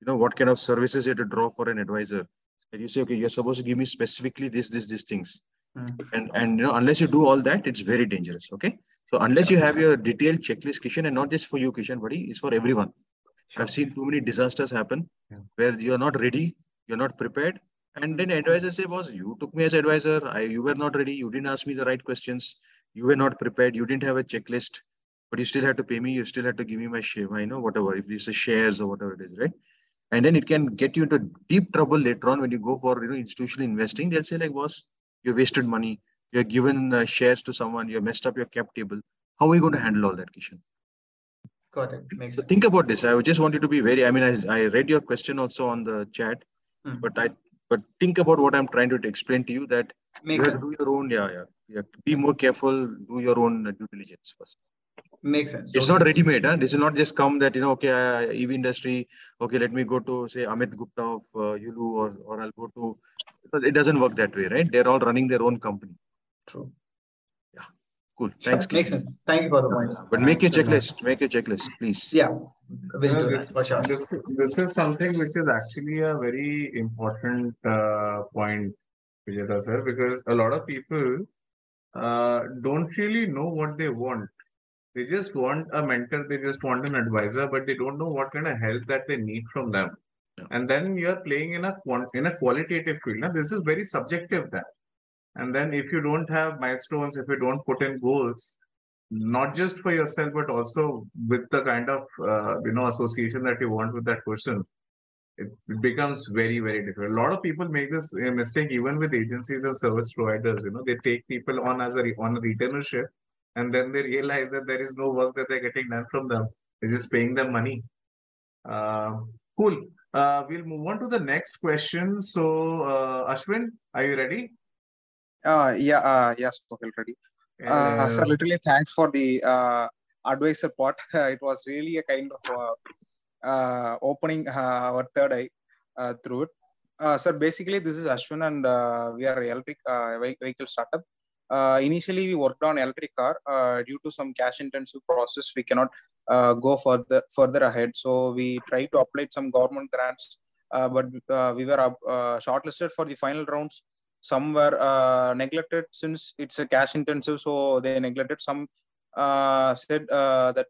you know, what kind of services you have to draw for an advisor? And you say, okay, you're supposed to give me specifically this, this, these things. Mm. And and you know, unless you do all that, it's very dangerous. Okay. So unless you have your detailed checklist, Kishan, and not just for you, Kishan, buddy, it's for everyone. Sure. I've seen too many disasters happen Yeah. where you're not ready, you're not prepared. And then advisors say, boss, you took me as advisor. I you were not ready, you didn't ask me the right questions, you were not prepared, you didn't have a checklist, but you still had to pay me, you still had to give me my share, I know, whatever, if it's a shares or whatever it is, right? And then it can get you into deep trouble later on when you go for you know institutional investing. They'll say, like, boss, you wasted money, you're given uh, shares to someone, you messed up your cap table. How are you going to handle all that, Kishan? Got it. Makes So sense. think about this. I just want you to be very. I mean, I, I read your question also on the chat, Hmm. but I but think about what I'm trying to explain to you. That Makes you sense. do your own. Yeah, yeah, yeah. Be more careful. Do your own uh, due diligence first. Makes sense. It's not Totally. ready-made. Huh? This is not just come that you know. Okay, uh, EV industry. Okay, let me go to say Amit Gupta of uh, Yulu, or or I'll go to. It doesn't work that way, right? They're all running their own company. True. Cool. Sure. Thanks. Makes sense. Thank you for the points. But make a Thanks a lot. checklist. Make a checklist, please. Yeah. We'll know, this, sure. this, this is something which is actually a very important uh, point, Vijetha sir, because a lot of people uh, don't really know what they want. They just want a mentor, they just want an advisor, but they don't know what kind of help that they need from them. Yeah. And then you're playing in a quant in a qualitative field. Now, this is very subjective then. And then if you don't have milestones, if you don't put in goals, not just for yourself, but also with the kind of uh, you know association that you want with that person, it, it becomes very very difficult. A lot of people make this mistake even with agencies and service providers. You know, they take people on as a on a retainership, and then they realize that there is no work that they're getting done from them. They're just paying them money. Uh, cool. Uh, we'll move on to the next question. So, uh, Ashwin, are you ready? Uh, yeah, uh, yes, Sohail ready. Uh, sir, literally thanks for the uh, advisor part. <laughs> it was really a kind of uh, uh, opening uh, our third eye uh, through it. Uh, sir, basically, this is Ashwin, and uh, we are electric uh, vehicle startup. Uh, initially, we worked on electric car. Uh, due to some cash-intensive process, we cannot uh, go further further ahead. So we tried to apply some government grants, uh, but uh, we were uh, shortlisted for the final rounds some were uh, neglected since it's a cash intensive so they neglected some uh, said uh, that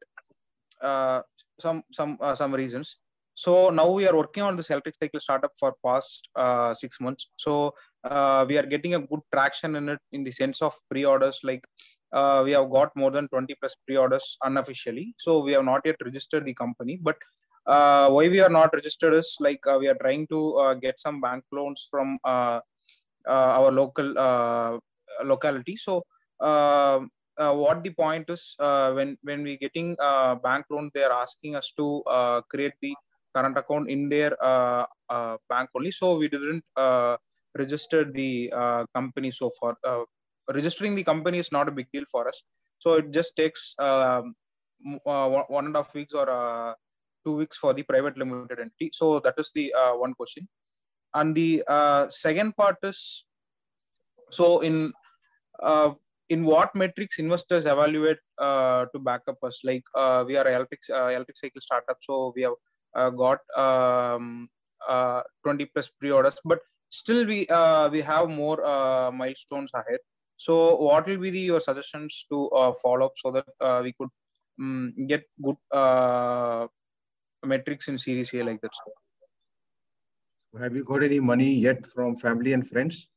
uh, some some uh, some reasons. So now we are working on this electric cycle startup for past uh, six months. So we are getting a good traction in it in the sense of pre-orders like we have got more than 20 plus pre-orders unofficially. So we have not yet registered the company but why we are not registered is like we are trying to get some bank loans from our local uh, locality. So uh, uh, what the point is uh, when when we getting uh, bank loan, they are asking us to uh, create the current account in their uh, uh, bank only. So we didn't uh, register the uh, company so far. Uh, registering the company is not a big deal for us. So it just takes um, uh, one and a half weeks or uh, two weeks for the private limited entity. So that is the uh, one question. And the uh, second part is, so in uh, in what metrics investors evaluate uh, to back up us? Like uh, we are electric uh, electric cycle startup, so we have uh, got um, uh, 20 plus pre-orders, but still we uh, we have more uh, milestones ahead. So what will be the, your suggestions to uh, follow up so that uh, we could um, get good uh, metrics in Series A like that? Have you got any money yet from family and friends?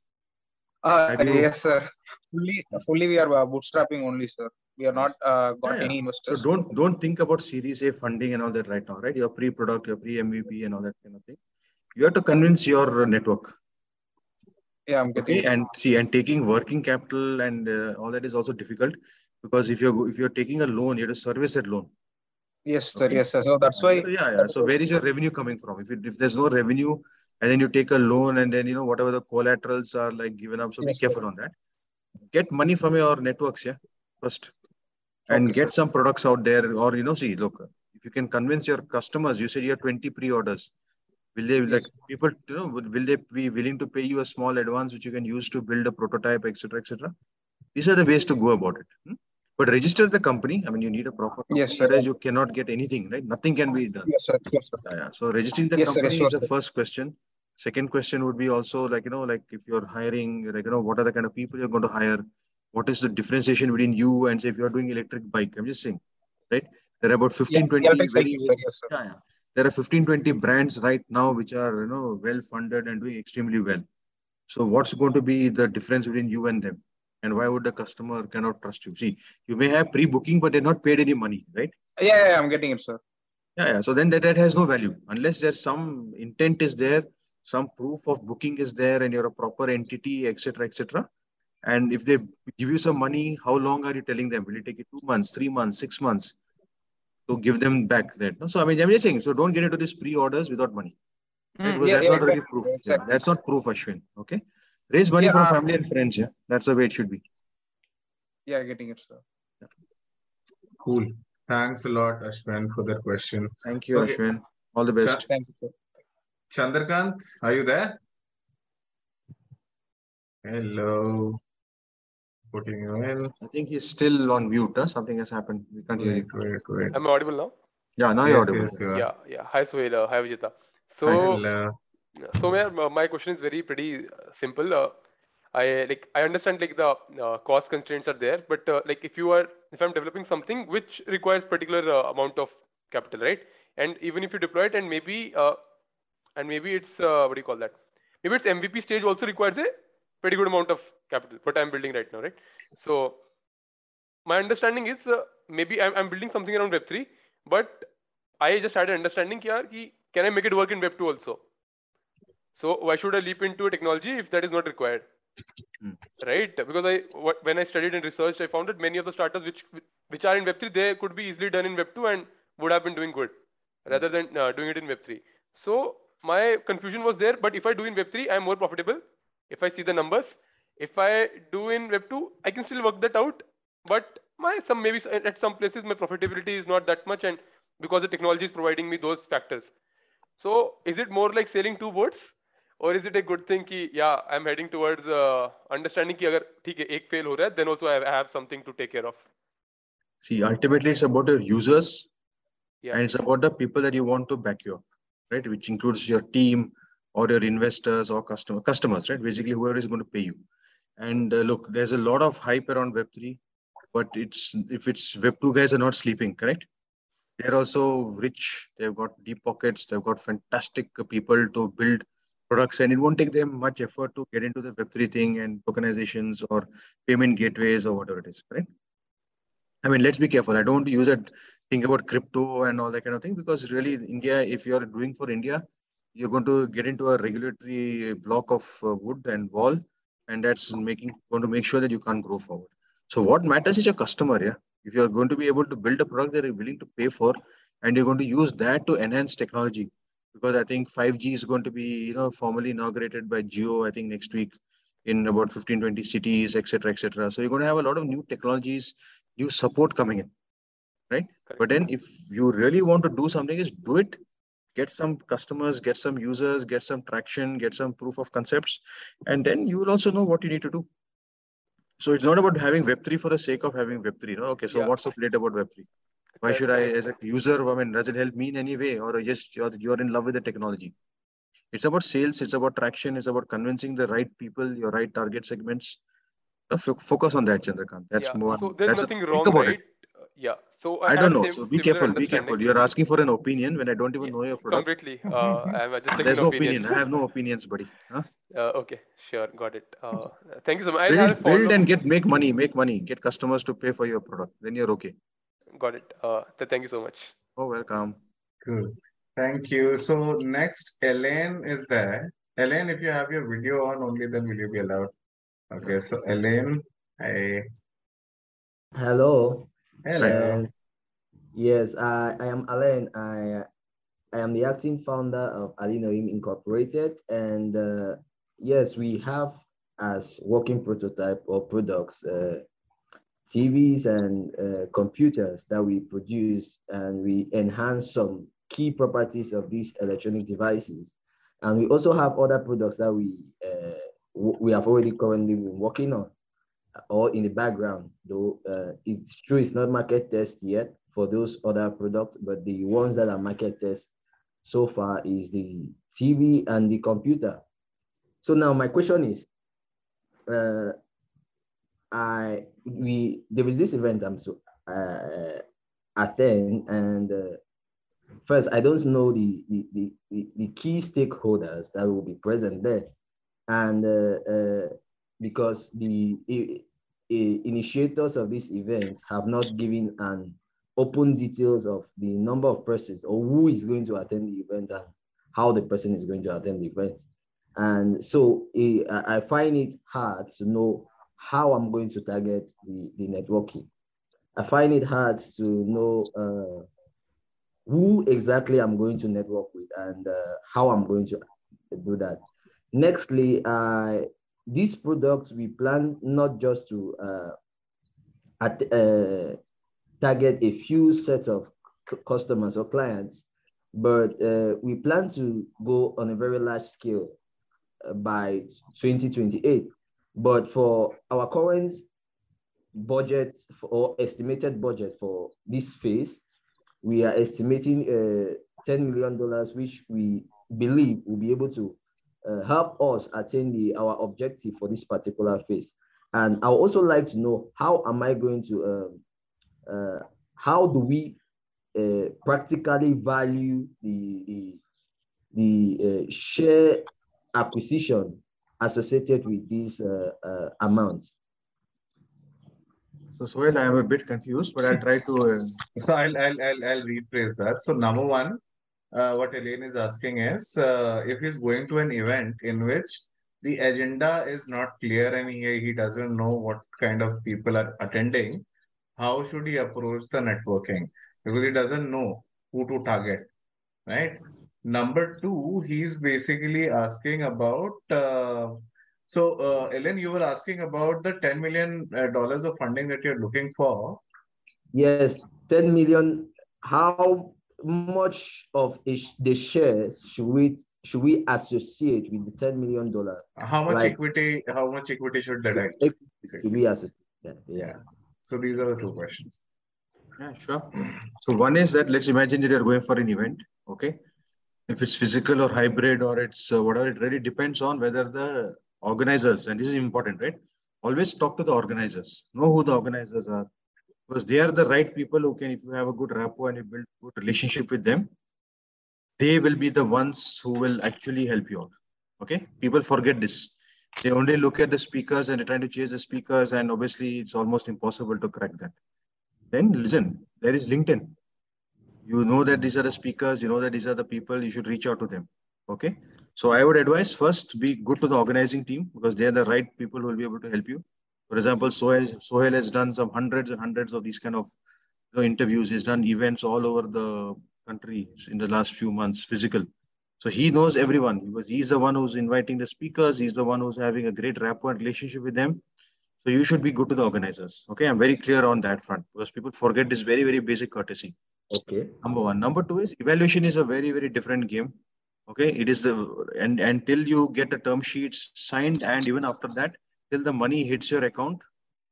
Uh, you- yes, sir. Fully, fully we are uh, bootstrapping only, sir. We are not uh, got Yeah, any So don't don't think about Series A funding and all that right now, right? Your pre-product, your pre-MVP, and all that kind of thing. You have to convince your network. yeah, I'm getting Okay, it. and see, and taking working capital and uh, all that is also difficult because if you're if you're taking a loan, you have to service that loan. Yes, sir. Okay. Yes, sir. So that's why. So, yeah, yeah. So where is your revenue coming from? If it, if there's no revenue, and then you take a loan, and then you know whatever the collaterals are like given up. So Yes, be sir. careful on that. Get money from your networks, yeah, first, and Okay, get some products out there. Or you know, see, look, if you can convince your customers, you said you have 20 pre-orders. Will they Yes. like people? You know, will will they be willing to pay you a small advance which you can use to build a prototype, etc., etc.? These are the ways to go about it. hmm? But register the company. I mean, you need a proper. Yes, sir. Otherwise, you cannot get anything, right? Nothing can be done. Yes, sir. Yes, sir. Yeah, yeah. So registering the Yes, sir, company sure, is the sir. first question. Second question would be also like, you know, like if you're hiring, like, you know, what are the kind of people you're going to hire? What is the differentiation between you and say if you're doing electric bike? I'm just saying, right? There are about 15, Yeah, 20 electric very, sir. Yes, sir. yeah, yeah. There are 15, 20 brands right now which are, you know, well funded and doing extremely well. So what's going to be the difference between you and them? And why would the customer cannot trust you? See, you may have pre-booking, but they're not paid any money, right? Yeah, yeah, yeah, I'm getting it, sir. Yeah, yeah. So then that, that has no value unless there's some intent is there, some proof of booking is there, and you're a proper entity, etc., etc. And if they give you some money, how long are you telling them? Will it take you two months, three months, six months to give them back that? No? So I mean, I'm just saying. So don't get into these pre-orders without money. Right? Mm, yeah, that's yeah, not really exactly, proof. Yeah, exactly. that's not proof, Ashwin. Okay. Raise money Yeah, from uh, family and friends. Yeah, that's the way it should be. Yeah, getting it, sir. Cool. Thanks a lot, Ashwin, for that question. Thank you, Okay. Ashwin. All the best. Thank you, sir. Chandrakant, are you there? Hello. Putting you in. I think he's still on mute. Huh? Something has happened. We can't hear you. wait, wait. Am I audible now? Yeah, now you're audible. yes, you. Yeah, yeah. Hi, Suhail. Uh, hi, Vijetha. So, Hello. So my, my question is very pretty uh, simple. Uh, I like I understand like the uh, cost constraints are there, but uh, like if you are if I'm developing something which requires particular uh, amount of capital, right? And even if you deploy it, and maybe uh, and maybe it's uh, what do you call that? Maybe it's MVP stage also requires a pretty good amount of capital. What I'm building right now, right? So my understanding is uh, maybe I'm, I'm building something around Web3, but I just had an understanding here ki can I make it work in Web2 also? So why should I leap into a technology if that is not required? Hmm. Right? Because I what, when I studied and researched, I found that many of the startups which which are in Web3, they could be easily done in Web2 and would have been doing good rather than uh, doing it in Web3. So my confusion was there. But if I do in Web3, I'm more profitable. If I see the numbers, if I do in Web2, I can still work that out. But my some maybe at some places my profitability is not that much, and because the technology is providing me those factors. So is it more like selling two boats, or is it a good thing? Ki yeah, I'm heading towards uh, understanding कि अगर ठीक है एक fail हो रहा है, then also I have, I have something to take care of. See, ultimately, it's about your users Yeah. and it's about the people that you want to back you up, right? Which includes your team or your investors or customer customers, right? Basically, whoever is going to pay you. And uh, look, there's a lot of hype around Web3, but it's if it's Web2 guys are not sleeping, correct? They're also rich. They've got deep pockets. They've got fantastic uh, people to build products, and it won't take them much effort to get into the Web3 thing and tokenizations or payment gateways or whatever it is, right I mean, let's be careful. I don't use it, think about crypto and all that kind of thing, because really, India, if you're doing for India, you're going to get into a regulatory block of uh, wood and wall, and that's making going to make sure that you can't grow forward. So, what matters is your customer. Yeah, if you're going to be able to build a product that you're willing to pay for, and you're going to use that to enhance technology, because I think 5G is going to be, you know, formally inaugurated by Jio, I think next week in about 15, 20 cities, etc., etc. So you're going to have a lot of new technologies, new support coming in. right? Correct. But then if you really want to do something, is do it. Get some customers, get some users, get some traction, get some proof of concepts, and then you will also know what you need to do. So it's not about having Web3 for the sake of having Web3. No? Okay, so yeah. what's so great about Web3? Why should I, as a user, I mean, does it help me in any way? Or just you're, you're in love with the technology? It's about sales, it's about traction, it's about convincing the right people, your right target segments. focus on that, Chandrakant. That's yeah. more. So there's nothing a, wrong, right? It. Yeah. So I, I don't know. So be careful. Be careful. You're asking for an opinion when I don't even yeah, know your product. Completely. Uh, <laughs> I'm just taking There's no opinion. I have no opinions, buddy. Huh? Uh, okay. Sure. Got it. Uh, thank you so much. Build, build and get make money. Make money. Get customers to pay for your product. Then you're okay. Got it. Uh, thank you so much. Oh, welcome. Good. Thank you. So next, Elaine is there. Elaine, if you have your video on only, then will you be allowed? Okay. So Elaine, I. Hello. Hello. Yes, I, I am Alain. I, I am the acting founder of Adinoim Incorporated. And uh, yes, we have as working prototype or products uh, TVs and uh, computers that we produce and we enhance some key properties of these electronic devices. And we also have other products that we, uh, we have already currently been working on or in the background, though uh, it's true it's not market test yet, for those other products, but the ones that are market test so far is the TV and the computer. So now my question is, uh, I we there is this event I'm so uh, attend and uh, first I don't know the, the the, the key stakeholders that will be present there, and uh, uh because the initiators of these events have not given an open details of the number of persons or who is going to attend the event and how the person is going to attend the event. And so I find it hard to know how I'm going to target the, the networking. I find it hard to know uh, who exactly I'm going to network with and uh, how I'm going to do that. Nextly, uh, these products we plan not just to uh, at, uh, target a few sets of customers or clients, but uh, we plan to go on a very large scale by 2028. But for our current budget for, or estimated budget for this phase, we are estimating uh, $10 million, which we believe will be able to uh, help us attain the, our objective for this particular phase. And I would also like to know how am I going to um, uh, how do we uh, practically value the, the, the uh, share acquisition associated with these uh, uh, amounts? So, Sohail, I am a bit confused, but I'll try to. Uh, <laughs> so, I'll, I'll, I'll, I'll rephrase that. So, number one, uh, what Elaine is asking is uh, if he's going to an event in which the agenda is not clear and he, he doesn't know what kind of people are attending, how should he approach the networking? Because he doesn't know who to target, right? Number two, he's basically asking about. Uh, so, uh, Ellen, you were asking about the ten million uh, dollars of funding that you're looking for. Yes, ten million. How much of the shares should we should we associate with the ten million dollar? How much like, equity? How much equity should that? Should we associate? Yeah, yeah. yeah. So these are the two questions. Yeah, sure. So one is that let's imagine that you're going for an event. Okay. If it's physical or hybrid or it's uh, whatever, it really depends on whether the organizers, and this is important, right? Always talk to the organizers. Know who the organizers are. Because they are the right people who can, if you have a good rapport and you build good relationship with them, they will be the ones who will actually help you out. Okay. People forget this they only look at the speakers and they're trying to chase the speakers and obviously it's almost impossible to crack that then listen there is linkedin you know that these are the speakers you know that these are the people you should reach out to them okay so i would advise first be good to the organizing team because they're the right people who will be able to help you for example sohail, sohail has done some hundreds and hundreds of these kind of you know, interviews he's done events all over the country in the last few months physical so he knows everyone because he's the one who's inviting the speakers. He's the one who's having a great rapport relationship with them. So you should be good to the organizers. Okay, I'm very clear on that front because people forget this very very basic courtesy. Okay. Number one. Number two is evaluation is a very very different game. Okay, it is the and until you get the term sheets signed and even after that, till the money hits your account,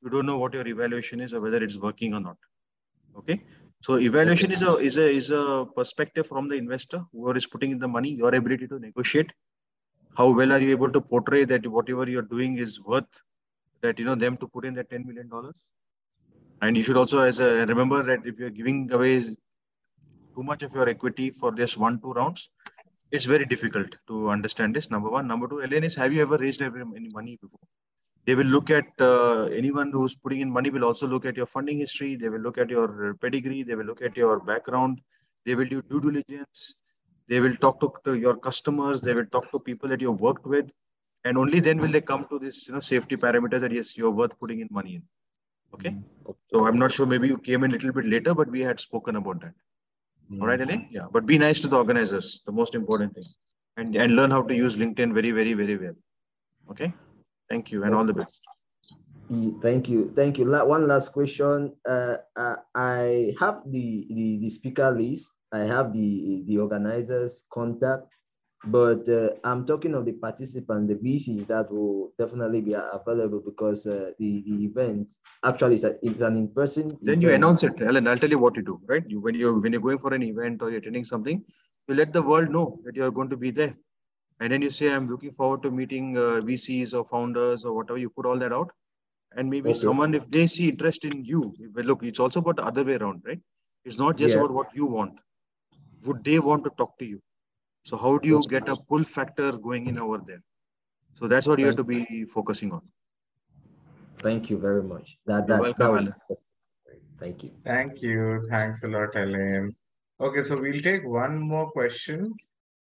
you don't know what your evaluation is or whether it's working or not. Okay, so evaluation is a is a is a perspective from the investor who is putting in the money, your ability to negotiate. How well are you able to portray that whatever you're doing is worth that you know them to put in that ten million dollars? And you should also as a remember that if you're giving away too much of your equity for just one two rounds, it's very difficult to understand this. Number one, number two, Ellen is have you ever raised any money before? they will look at uh, anyone who's putting in money will also look at your funding history. They will look at your pedigree. They will look at your background. They will do due diligence. They will talk to, your customers. They will talk to people that you've worked with. And only then will they come to this you know safety parameters that yes you're worth putting in money in okay mm-hmm. so i'm not sure maybe you came in a little bit later but we had spoken about that all right Elaine? yeah but be nice to the organizers the most important thing and and learn how to use linkedin very very very well okay Thank you and all the best. Thank you. Thank you. One last question. Uh, uh, I have the, the, the speaker list. I have the, the organizers contact, but uh, I'm talking of the participants, the VCs that will definitely be available because uh, the, the event actually is it's an in-person. Then event. you announce it, Alan. I'll tell you what you do, right? You, when, you're, when you're going for an event or you're attending something, you let the world know that you're going to be there and then you say i'm looking forward to meeting uh, vcs or founders or whatever you put all that out and maybe okay. someone if they see interest in you look it's also about the other way around right it's not just yeah. about what you want would they want to talk to you so how do you get a pull factor going in over there so that's what you have to be focusing on thank you very much that, that, You're welcome, that thank you thank you thanks a lot Elaine. okay so we'll take one more question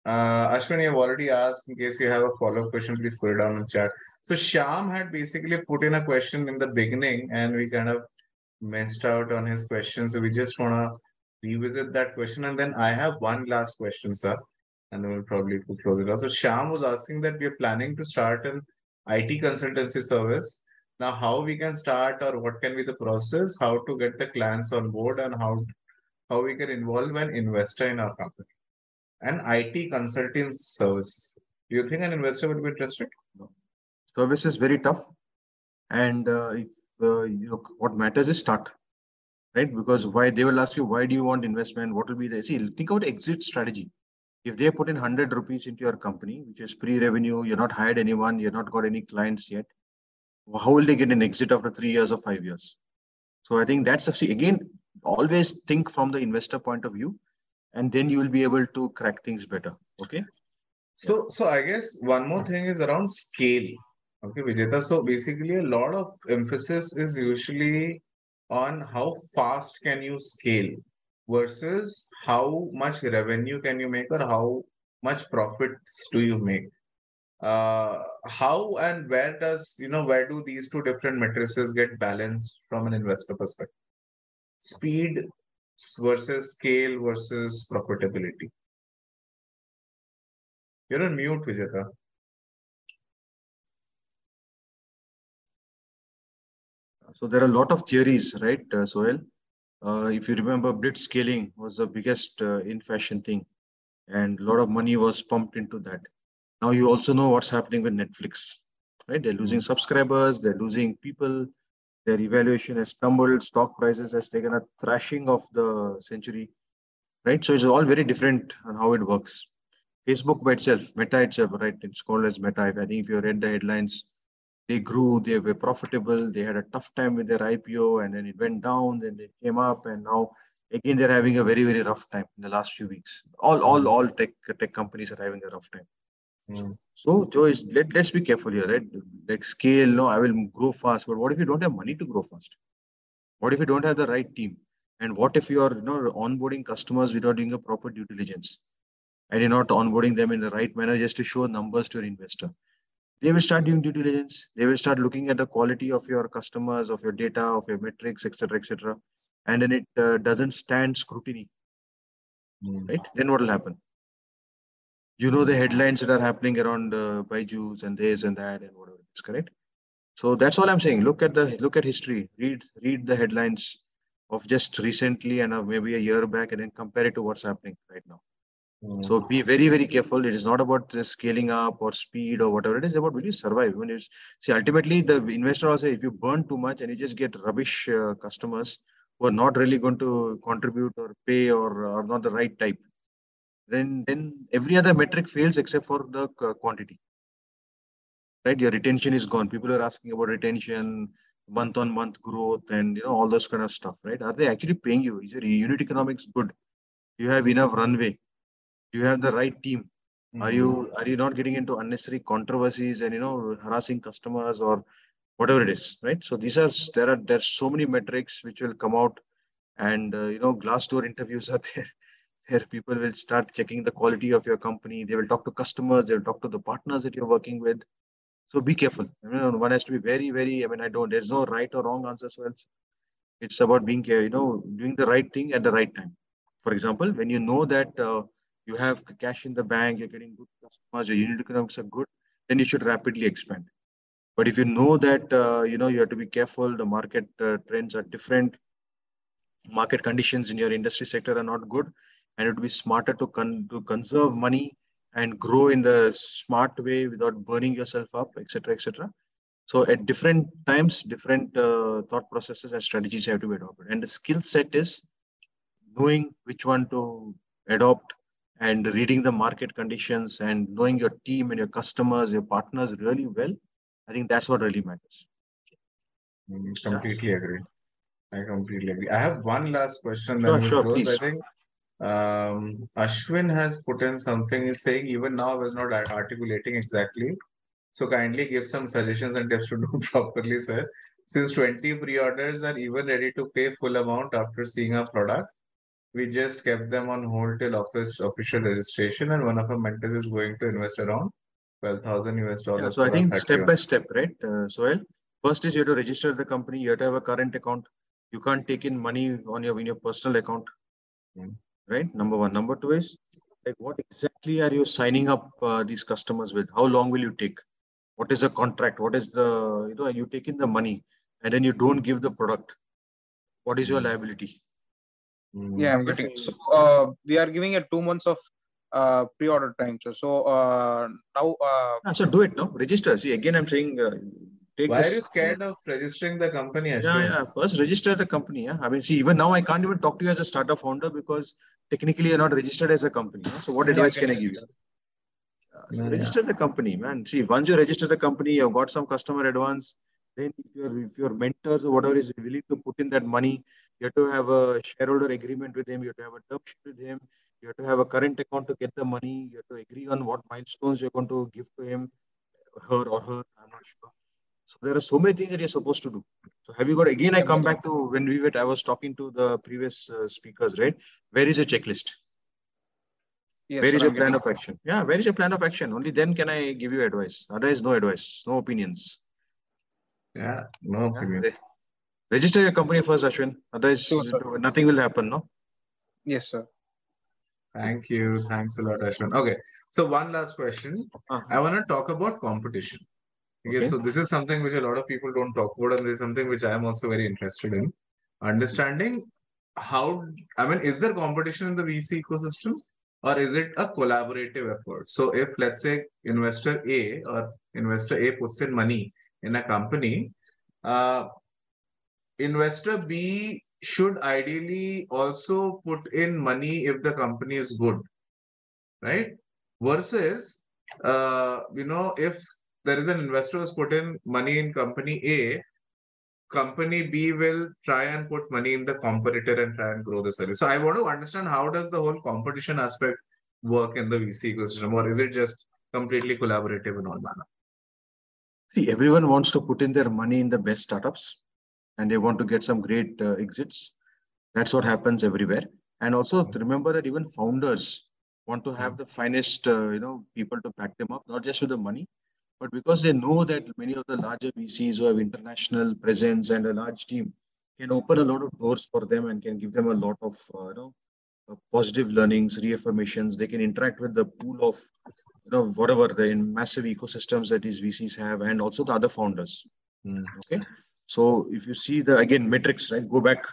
uh, Ashwin, you've already asked. In case you have a follow-up question, please put it down in the chat. So Sham had basically put in a question in the beginning, and we kind of missed out on his question. So we just want to revisit that question. And then I have one last question, sir, and then we'll probably close it. So Sham was asking that we are planning to start an IT consultancy service. Now, how we can start or what can be the process, how to get the clients on board, and how how we can involve an investor in our company an IT consulting service. Do you think an investor would be interested? No. Service is very tough. And uh, if uh, know, what matters is start, right? Because why they will ask you, why do you want investment? What will be the, see, think about exit strategy. If they put in 100 rupees into your company, which is pre-revenue, you're not hired anyone, you're not got any clients yet, how will they get an exit after three years or five years? So I think that's, again, always think from the investor point of view and then you will be able to crack things better okay? So so i guess one more thing is around scale okay Vijetha. So basically a lot of emphasis is usually on how fast can you scale versus how much revenue can you make or how much profits do you make uh how and where does you know where do these two different matrices get balanced from an investor perspective speed versus scale versus profitability. You're on mute, Vijetha. So there are a lot of theories, right, uh, Sohail? Uh, if you remember, blitz scaling was the biggest uh, in fashion thing, and a lot of money was pumped into that. Now you also know what's happening with Netflix, right? They're losing subscribers, they're losing people, their evaluation has tumbled. Stock prices has taken a thrashing of the century, right? So it's all very different on how it works. Facebook by itself, Meta itself, right? It's called as Meta. I think if you read the headlines, they grew, they were profitable, they had a tough time with their IPO, and then it went down, then it came up, and now again they're having a very very rough time in the last few weeks. All all all tech tech companies are having a rough time. Mm. So, Joyce, let, let's be careful here, right? Like scale, no, I will grow fast. But what if you don't have money to grow fast? What if you don't have the right team? And what if you are you know, onboarding customers without doing a proper due diligence? And you're not onboarding them in the right manner just to show numbers to your investor. They will start doing due diligence. They will start looking at the quality of your customers, of your data, of your metrics, etc., etc. And then it uh, doesn't stand scrutiny. Mm. Right? Then what will happen? you know the headlines that are happening around uh, Byju's and this and that and whatever it's correct. So that's all I'm saying. Look at the look at history. Read read the headlines of just recently and uh, maybe a year back, and then compare it to what's happening right now. Mm. So be very very careful. It is not about the scaling up or speed or whatever. It is about will you survive. When you see ultimately the investor also if you burn too much and you just get rubbish uh, customers who are not really going to contribute or pay or are not the right type, then then every other metric fails except for the uh, quantity right? Your retention is gone. People are asking about retention, month on month growth, and you know all those kind of stuff, right? Are they actually paying you? Is your unit economics good? You have enough runway? You have the right team? Mm-hmm. Are you mm-hmm. are you not getting into unnecessary controversies and you know harassing customers or whatever it is, right? So these are there are there's so many metrics which will come out, and uh, you know Glassdoor interviews are <laughs> there. Here, people will start checking the quality of your company. They will talk to customers. They will talk to the partners that you're working with. So be careful. I mean, one has to be very, very. I mean, I don't. There's no right or wrong answer. So it's, it's about being, you know, doing the right thing at the right time. For example, when you know that uh, you have cash in the bank, you're getting good customers, your unit economics are good, then you should rapidly expand. But if you know that uh, you know you have to be careful, the market uh, trends are different, market conditions in your industry sector are not good, and it would be smarter to con- to conserve money and grow in the smart way without burning yourself up, etc., etc. So at different times, different uh, thought processes and strategies have to be adopted. And the skill set is knowing which one to adopt and reading the market conditions and knowing your team and your customers, your partners really well. I think that's what really matters. Mm, completely yeah. agree. I completely agree. I have one last question. Sure, sure, close. Please. I think um, Ashwin has put in something. He's saying even now I was not articulating exactly. So kindly give some suggestions and tips to do <laughs> properly, sir. Since 20 pre-orders are even ready to pay full amount after seeing our product, we just kept them on hold till office official registration, and one of our mentors is going to invest around 12,000 US dollars. Yeah, so I think step by step, right, uh, Sohail? First is you have to register the company. You have to have a current account. You can't take in money on your in your personal account. Mm right? Number one. Number two is like what exactly are you signing up uh, these customers with? How long will you take? What is the contract? What is the you know you take in the money and then you don't give the product. What is your hmm. liability? Yeah, I'm getting. So uh, we are giving a two months of uh, pre-order time. So, so uh, now. Uh, ah, so do it now. Register. See again, I'm saying uh, Take Why this, are you scared of registering the company? Ashwin? Yeah, yeah. First, register the company. Yeah. I mean, see, even now I can't even talk to you as a startup founder because technically you're not registered as a company. Yeah? So, what advice can I give you? So yeah, register yeah. the company, man. See, once you register the company, you've got some customer advance. Then, if your if your mentors or whatever is willing to put in that money, you have to have a shareholder agreement with him. You have to have a term sheet with him. You have to have a current account to get the money. You have to agree on what milestones you're going to give to him, her or her. I'm not sure. So there are so many things that you're supposed to do. So have you got, again, I come back to when we were, I was talking to the previous uh, speakers, right? Where is your checklist? Yes, where is your plan of action? Yeah, where is your plan of action? Only then can I give you advice. Otherwise, no advice, no opinions. Yeah, no opinion. Yeah. Register your company first, Ashwin. Otherwise, sure, nothing will happen, no? Yes, sir. Thank you. Thanks a lot, Ashwin. Okay, so one last question. Uh -huh. I want to talk about competition. Okay, okay, so this is something which a lot of people don't talk about, and this is something which I am also very interested in understanding how. I mean, is there competition in the VC ecosystem, or is it a collaborative effort? So, if let's say investor A or investor A puts in money in a company, uh, investor B should ideally also put in money if the company is good, right? Versus, uh, you know, if there is an investor who's put in money in company A, company B will try and put money in the competitor and try and grow the service. So I want to understand how does the whole competition aspect work in the VC ecosystem, or is it just completely collaborative in all manner? See, everyone wants to put in their money in the best startups, and they want to get some great uh, exits. That's what happens everywhere. And also remember that even founders want to have the finest, uh, you know, people to back them up, not just with the money, but because they know that many of the larger VCs who have international presence and a large team can open a lot of doors for them and can give them a lot of uh, you know uh, positive learnings, reaffirmations. They can interact with the pool of you know whatever the massive ecosystems that these VCs have, and also the other founders. Mm. Okay. So if you see the again metrics, right? Go back.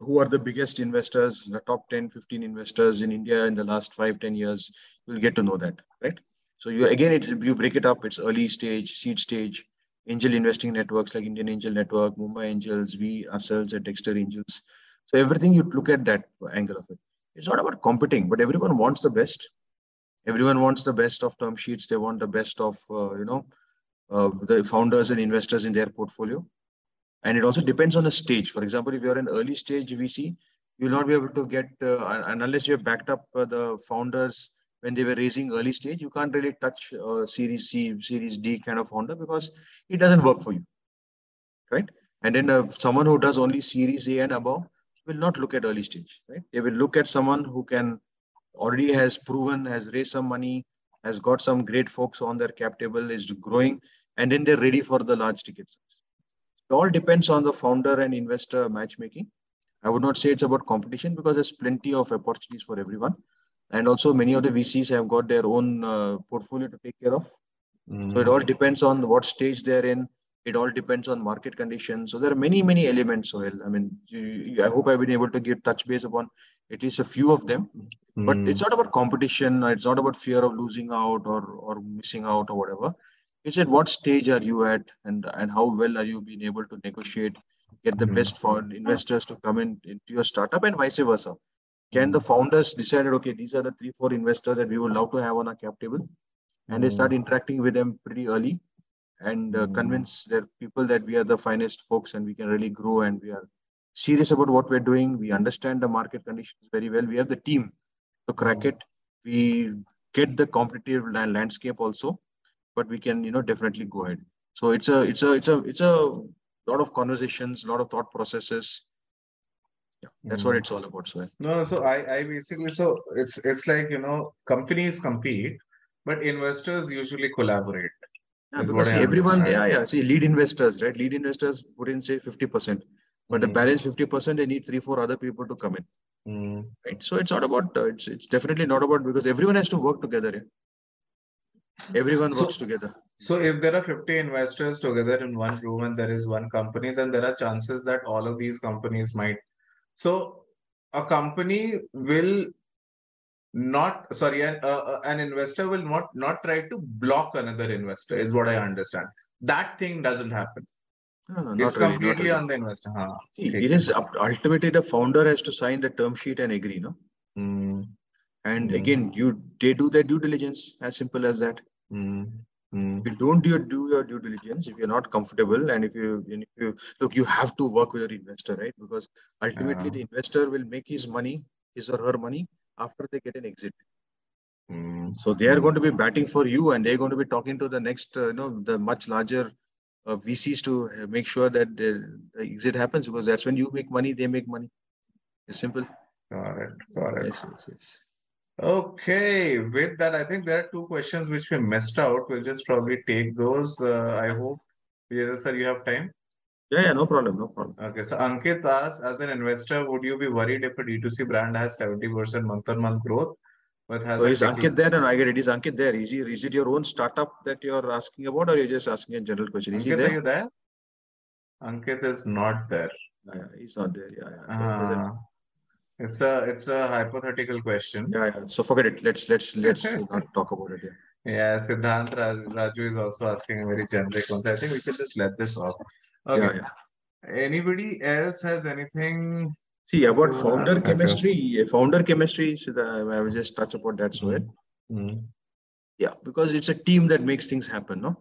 Who are the biggest investors, the top 10, 15 investors in India in the last five, 10 years? You'll get to know that, right? So you again, it, you break it up. It's early stage, seed stage, angel investing networks like Indian Angel Network, Mumbai Angels, we ourselves at Dexter Angels. So everything you look at that angle of it. It's not about competing, but everyone wants the best. Everyone wants the best of term sheets. They want the best of uh, you know uh, the founders and investors in their portfolio. And it also depends on the stage. For example, if you're an early stage VC, you'll not be able to get, uh, and unless you have backed up uh, the founders when they were raising early stage, you can't really touch uh, Series C, Series D kind of founder because it doesn't work for you, right? And then uh, someone who does only Series A and above will not look at early stage, right? They will look at someone who can already has proven, has raised some money, has got some great folks on their cap table, is growing, and then they're ready for the large ticket size. It all depends on the founder and investor matchmaking. I would not say it's about competition because there's plenty of opportunities for everyone. And also many of the VCs have got their own uh, portfolio to take care of. Mm. So it all depends on what stage they're in. It all depends on market conditions. So there are many, many elements, Sohail. I mean, you, you, I hope I've been able to give touch base upon at least a few of them. Mm. But it's not about competition. It's not about fear of losing out or, or missing out or whatever it's at what stage are you at and and how well are you being able to negotiate get the mm-hmm. best for investors to come in into your startup and vice versa? Can mm-hmm. the founders decide okay these are the three four investors that we would love to have on our cap table? And they start interacting with them pretty early and uh, convince their people that we are the finest folks and we can really grow and we are serious about what we're doing. We understand the market conditions very well. We have the team to crack it. We get the competitive landscape also but we can you know definitely go ahead so it's a it's a it's a it's a lot of conversations a lot of thought processes yeah that's mm. what it's all about so no so i i basically so it's it's like you know companies compete but investors usually collaborate yeah, because everyone yeah yeah see lead investors right lead investors put in say 50% but mm. the balance 50% they need three four other people to come in mm. right so it's not about uh, it's it's definitely not about because everyone has to work together yeah? Everyone works together so if there are 50 investors together in one room and there is one company then there are chances that all of these companies might so a company will not sorry an, uh, an investor will not not try to block another investor is what i understand that thing doesn't happen no, no, it's really, completely really. on the investor huh. See, it is ultimately the founder has to sign the term sheet and agree no mm. and mm. again you they do their due diligence as simple as that Mm. If you don't do your, do your due diligence, if you're not comfortable, and if you, if you look, you have to work with your investor, right? Because ultimately, uh, the investor will make his money, his or her money, after they get an exit. Mm. So they are going to be batting for you, and they're going to be talking to the next, uh, you know, the much larger uh, VCs to make sure that the, the, exit happens because that's when you make money, they make money. It's simple. Got it. Got it. Yes, yes, yes. Okay, with that, I think there are two questions which we missed out. We'll just probably take those. Uh, I hope, yes, sir, you have time. Yeah, yeah, no problem, no problem. Okay, so Ankit asks, as an investor, would you be worried if a D2C brand has 70% month-on-month growth? But has so is Ankit there? And I get it. Is Ankit there? Is, he, is it your own startup that you're asking about or you're just asking a general question? Is Ankit, he there? are you there? Ankit is not there. Yeah, he's not there. Yeah, yeah. Uh, it's a it's a hypothetical question. Yeah, yeah. So forget it. Let's let's let's not <laughs> talk about it. Yeah, yeah Siddhant Raju is also asking a very generic one. So I think we should just let this off. Okay. Yeah, yeah. Anybody else has anything? See about founder chemistry. Founder chemistry. So the, I will just touch upon that. So mm-hmm. yeah, because it's a team that makes things happen. No.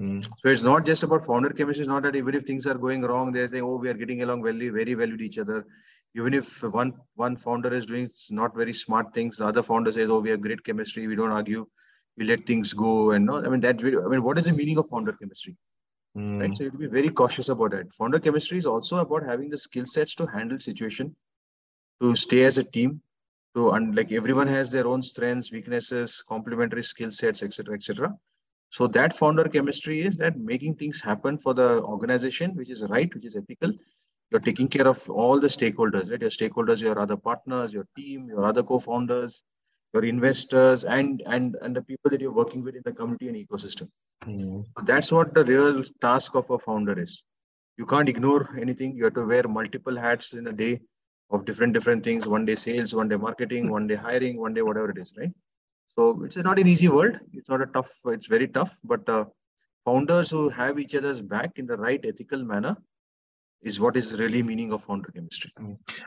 Mm. So it's not just about founder chemistry. It's not that even if things are going wrong, they're saying, "Oh, we are getting along very, very well with each other." Even if one one founder is doing not very smart things, the other founder says, "Oh, we have great chemistry. We don't argue. We let things go." And no, I mean that. I mean, what is the meaning of founder chemistry? Mm. Right. So you have to be very cautious about that. Founder chemistry is also about having the skill sets to handle situation, to stay as a team, to and like everyone has their own strengths, weaknesses, complementary skill sets, etc., etc. So that founder chemistry is that making things happen for the organization, which is right, which is ethical, you're taking care of all the stakeholders, right? Your stakeholders, your other partners, your team, your other co-founders, your investors, and and and the people that you're working with in the community and ecosystem. Mm. So that's what the real task of a founder is. You can't ignore anything. You have to wear multiple hats in a day of different different things. One day sales, one day marketing, one day hiring, one day whatever it is, right? So it's not an easy world. It's not a tough. It's very tough. But uh, founders who have each other's back in the right ethical manner is what is really meaning of founder chemistry.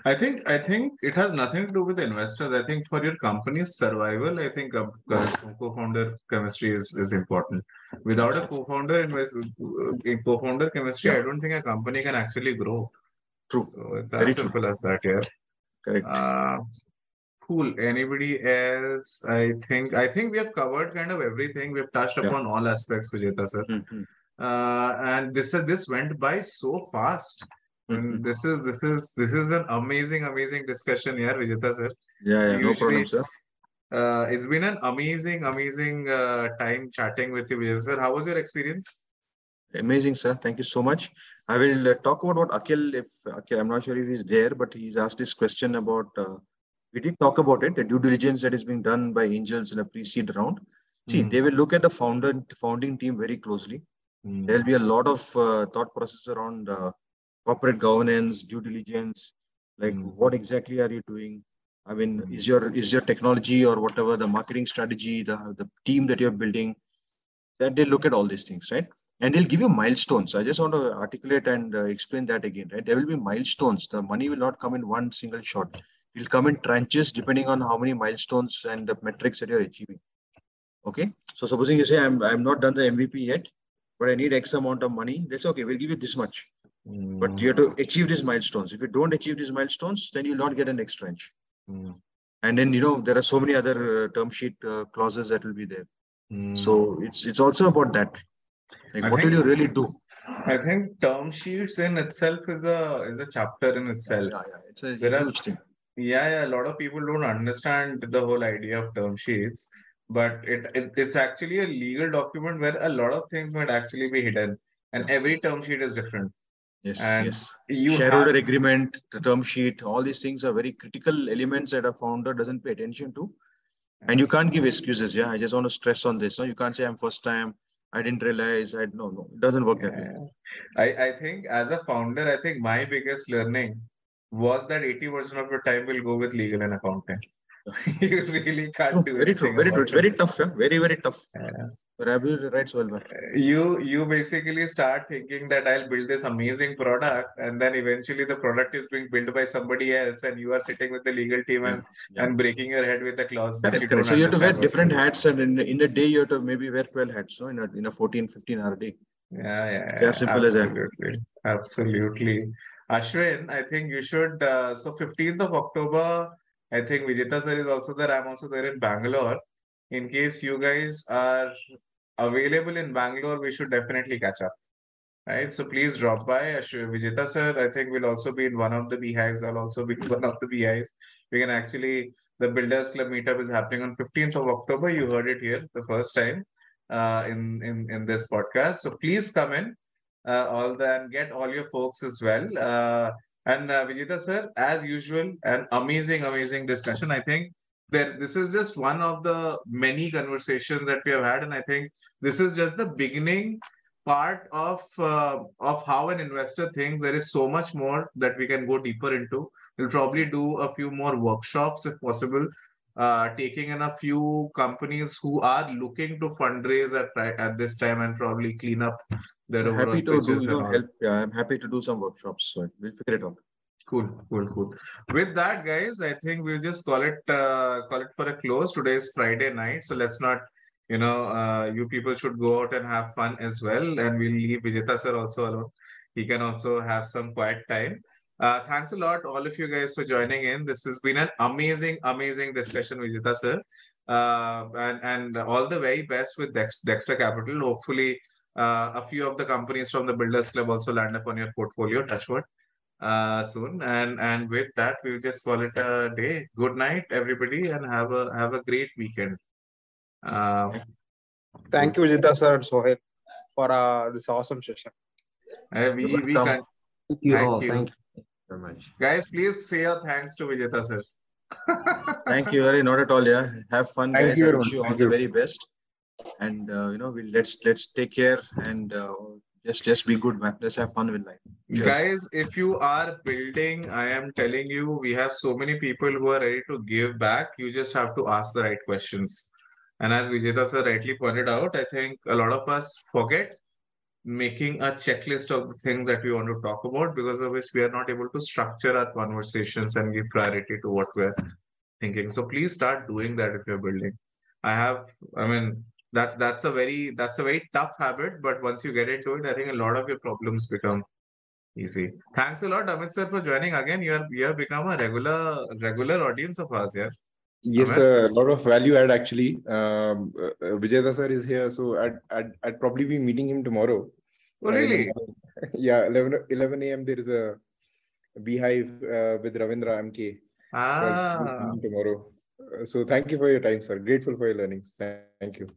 I think I think it has nothing to do with investors. I think for your company's survival, I think a, a co-founder chemistry is, is important. Without a co-founder invest, a co-founder chemistry, Yeah. I don't think a company can actually grow. True. So it's Very as true. simple as that. Yeah. Correct. Uh, cool. Anybody else? I think I think we have covered kind of everything. We've touched Yeah. upon all aspects, Vijetha sir. Mhm. Uh, and this this went by so fast. Mhm. This is this is this is an amazing, amazing discussion here, Vijetha sir. Yeah, yeah, no problem, sir. Uh, it's been an amazing, amazing uh, time chatting with you, Vijetha sir. How was your experience? Amazing, sir. Thank you so much. I will uh, talk about what Akhil, if Akhil, I'm not sure if he's there, but he's asked this question about, uh, we did talk about it, the due diligence that is being done by angels in a pre-seed round. See, Mm. they will look at the founder, founding team very closely. Mm. There'll be a lot of uh, thought process around uh, corporate governance, due diligence, like Mm. what exactly are you doing? I mean, Mm. is your is your technology or whatever the marketing strategy, the the team that you're building, that they look at all these things, right? And they'll give you milestones. I just want to articulate and uh, explain that again, right? There will be milestones. The money will not come in one single shot. It will come in tranches depending on how many milestones and the metrics that you're achieving. Okay. So supposing you say I'm I'm not done the MVP yet, but I need X amount of money. That's okay. We'll give you this much. But you have to achieve these milestones. If you don't achieve these milestones, then you'll not get an next tranche. Mm. And then you know there are so many other uh, term sheet uh, clauses that will be there. Mm. So it's it's also about that. Like I what think- will you really do? I think term sheets in itself is a is a chapter in itself. Yeah, yeah, it's a There are- huge thing. Yeah, yeah, a lot of people don't understand the whole idea of term sheets, but it, it it's actually a legal document where a lot of things might actually be hidden, and every term sheet is different. Yes, and yes. You Shareholder have, agreement, the term sheet, all these things are very critical elements that a founder doesn't pay attention to. And you can't give excuses. Yeah, I just want to stress on this. No, you can't say I'm first time. I didn't realize. I no, no, it doesn't work that way. I I think as a founder, I think my biggest learning was that 80% of your time will go with legal and accounting. <laughs> You really can't do very true, very true. It's very tough. Yeah? Very, very tough. Yeah. But absolutely right, Sohelbhai. you you basically start thinking that I'll build this amazing product, and then eventually the product is being built by somebody else, and you are sitting with the legal team and, Yeah. and breaking your head with the clause Correct, you correct. So you have to wear different hats, and in, in a day you have to maybe wear 12 hats, no? In a, in a 14, 15 hour day. Yeah, yeah, Yeah, simple as that. absolutely, absolutely. Ashwin, I think you should. Uh, so 15th of October, I think Vijetha sir is also there. I'm also there in Bangalore. In case you guys are available in Bangalore, we should definitely catch up. Right, so please drop by. Vijetha sir, I think we'll also be in one of the BHIVEs. I'll also be in one of the BHIVEs. We can actually, the Builders Club meetup is happening on 15th of October. You heard it here the first time uh, in, in, in this podcast. So please come in uh, all the, and get all your folks as well. Uh, and uh, Vijetha sir, as usual, an amazing, amazing discussion. I think that this is just one of the many conversations that we have had, and I think this is just the beginning part of uh, of how an investor thinks. There is so much more that we can go deeper into. We'll probably do a few more workshops if possible. Uh, taking in a few companies who are looking to fundraise at at this time and probably clean up their I'm overall happy to do pitches you and know, all. help. Yeah, I'm happy to do some workshops. So we'll figure it out. Cool, cool, cool. With that, guys, I think we'll just call it uh, call it for a close. Today is Friday night, so let's not, you know, uh, you people should go out and have fun as well. And we'll leave Vijetha sir also alone. He can also have some quiet time. Uh, thanks a lot, all of you guys, for joining in. This has been an amazing, amazing discussion, Vijetha sir. Uh, and and all the very best with Dex- Dexter Capital. Hopefully, uh, a few of the companies from the Builders Club also land up on your portfolio. Touchwood uh soon and and with that we'll just call it a day good night everybody and have a have a great weekend uh Thank you, Vijetha sir and Sohail, for uh, this awesome session. uh, we we can Thank you Thank all. you. Thank you very much. guys please say a thanks to Vijetha sir Thank you, Hari. Not at all. Yeah, have fun, Thank guys. you, I wish you all Thank the you. very best. And uh, you know, we'll let's let's take care and uh, just just be good, man. Let's have fun with life. Cheers. Guys, if you are building, I am telling you, we have so many people who are ready to give back. You just have to ask the right questions. And as Vijetha sir rightly pointed out, I think a lot of us forget making a checklist of the things that we want to talk about because of which we are not able to structure our conversations and give priority to what we're thinking. So please start doing that if you're building. I have, I mean, that's that's a very that's a very tough habit, but once you get into it, I think a lot of your problems become easy. Thanks a lot, Amit sir, for joining again. You are you have become a regular regular audience of ours, yeah. Yes, sir. A lot of value add actually. Um, uh, uh, Vijetha sir is here, so I'd, I'd I'd probably be meeting him tomorrow. Oh, Uh, really? <laughs> morning. yeah, 11, 11 a.m. There is a BHIVE uh, with Ravindra MK. So Ah, him tomorrow. Uh, so thank you for your time, sir. Grateful for your learnings. Thank you.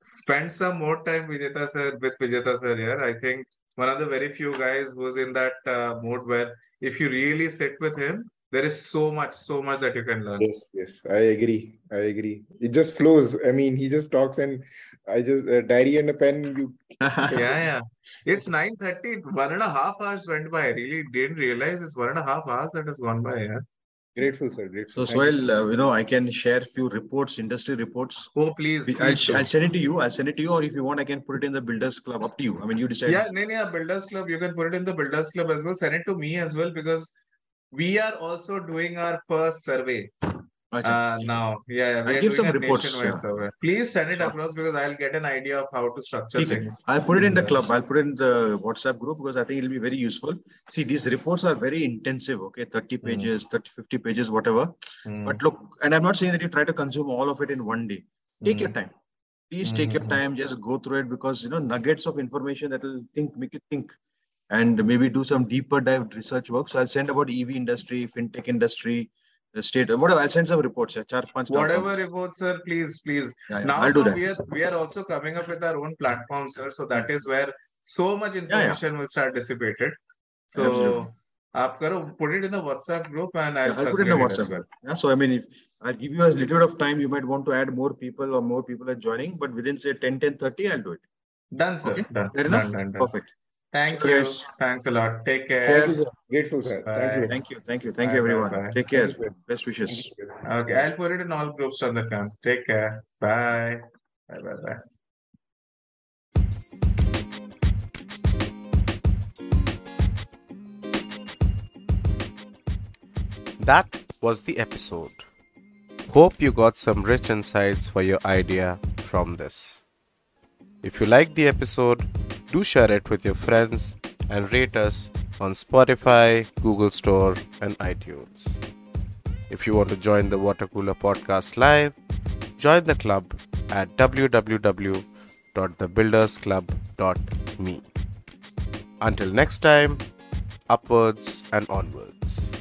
spend some more time, Vijetha sir, with Vijetha sir here. I think one of the very few guys who's in that uh, mode where if you really sit with him, there is so much, so much that you can learn. Yes, yes, I agree. I agree. It just flows. I mean, he just talks, and I just uh, diary and a pen. You <laughs> Yeah, <laughs> yeah. It's 9:30. One and a half hours went by. I really didn't realize it's one and a half hours that has gone by. Yeah. grateful, sir. Grateful. So, Thank you. Uh, you know, I can share few reports, industry reports. Oh, please, I'll, please. I'll send it to you. I'll send it to you, or if you want, I can put it in the Builders Club. Up to you. I mean, you decide. Yeah, no, no, yeah, Builders Club. You can put it in the Builders Club as well. Send it to me as well because we are also doing our first survey uh, now. Yeah, yeah, we I'll are give doing some a reports, nationwide yeah. survey. Please send it Sure. across because I'll get an idea of how to structure Okay. things. I'll put it in the club. I'll put it in the WhatsApp group because I think it'll be very useful. See, these reports are very intensive. Okay, 30 Hmm. pages, 30, 50 pages, whatever. Mm, But look, and I'm not saying that you try to consume all of it in one day. Take your mm, time. Please take your Mhm. time. Just go through it because you know nuggets of information that will think, make you think, and maybe do some deeper dive research work. So I'll send about EV industry, fintech industry, the state, whatever. I'll send some reports. Yeah, char, panch com. Whatever reports, sir, please, please. Yeah, yeah, Now, I'll do now that. we are we are also coming up with our own platform, sir. So that is where so much yeah. information will start dissipated. So Absolutely. put it in the WhatsApp group and I'll, Yeah, I'll put it in the WhatsApp. well. Yeah, so I mean, if I'll give you a little bit of time, you might want to add more people or more people are joining, but within say 10, 10, 30, I'll do it. Done, sir. Okay. Done. Fair Done, enough? done, done. Perfect. Thank you. guys. Thanks a lot. Take care. Thank you, sir. Grateful, sir. Thank you. Thank you. Thank you. Thank Bye, you, everyone. bye. Take care. Best wishes. Thank you. Okay, I'll put it in all groups on the camp. Take care. Bye. Bye, bye, bye. That was the episode. Hope you got some rich insights for your idea from this. If you like the episode, do share it with your friends and rate us on Spotify, Google Store, and iTunes. If you want to join the Water Cooler Podcast live, join the club at www.thebuildersclub.me. Until next time, upwards and onwards.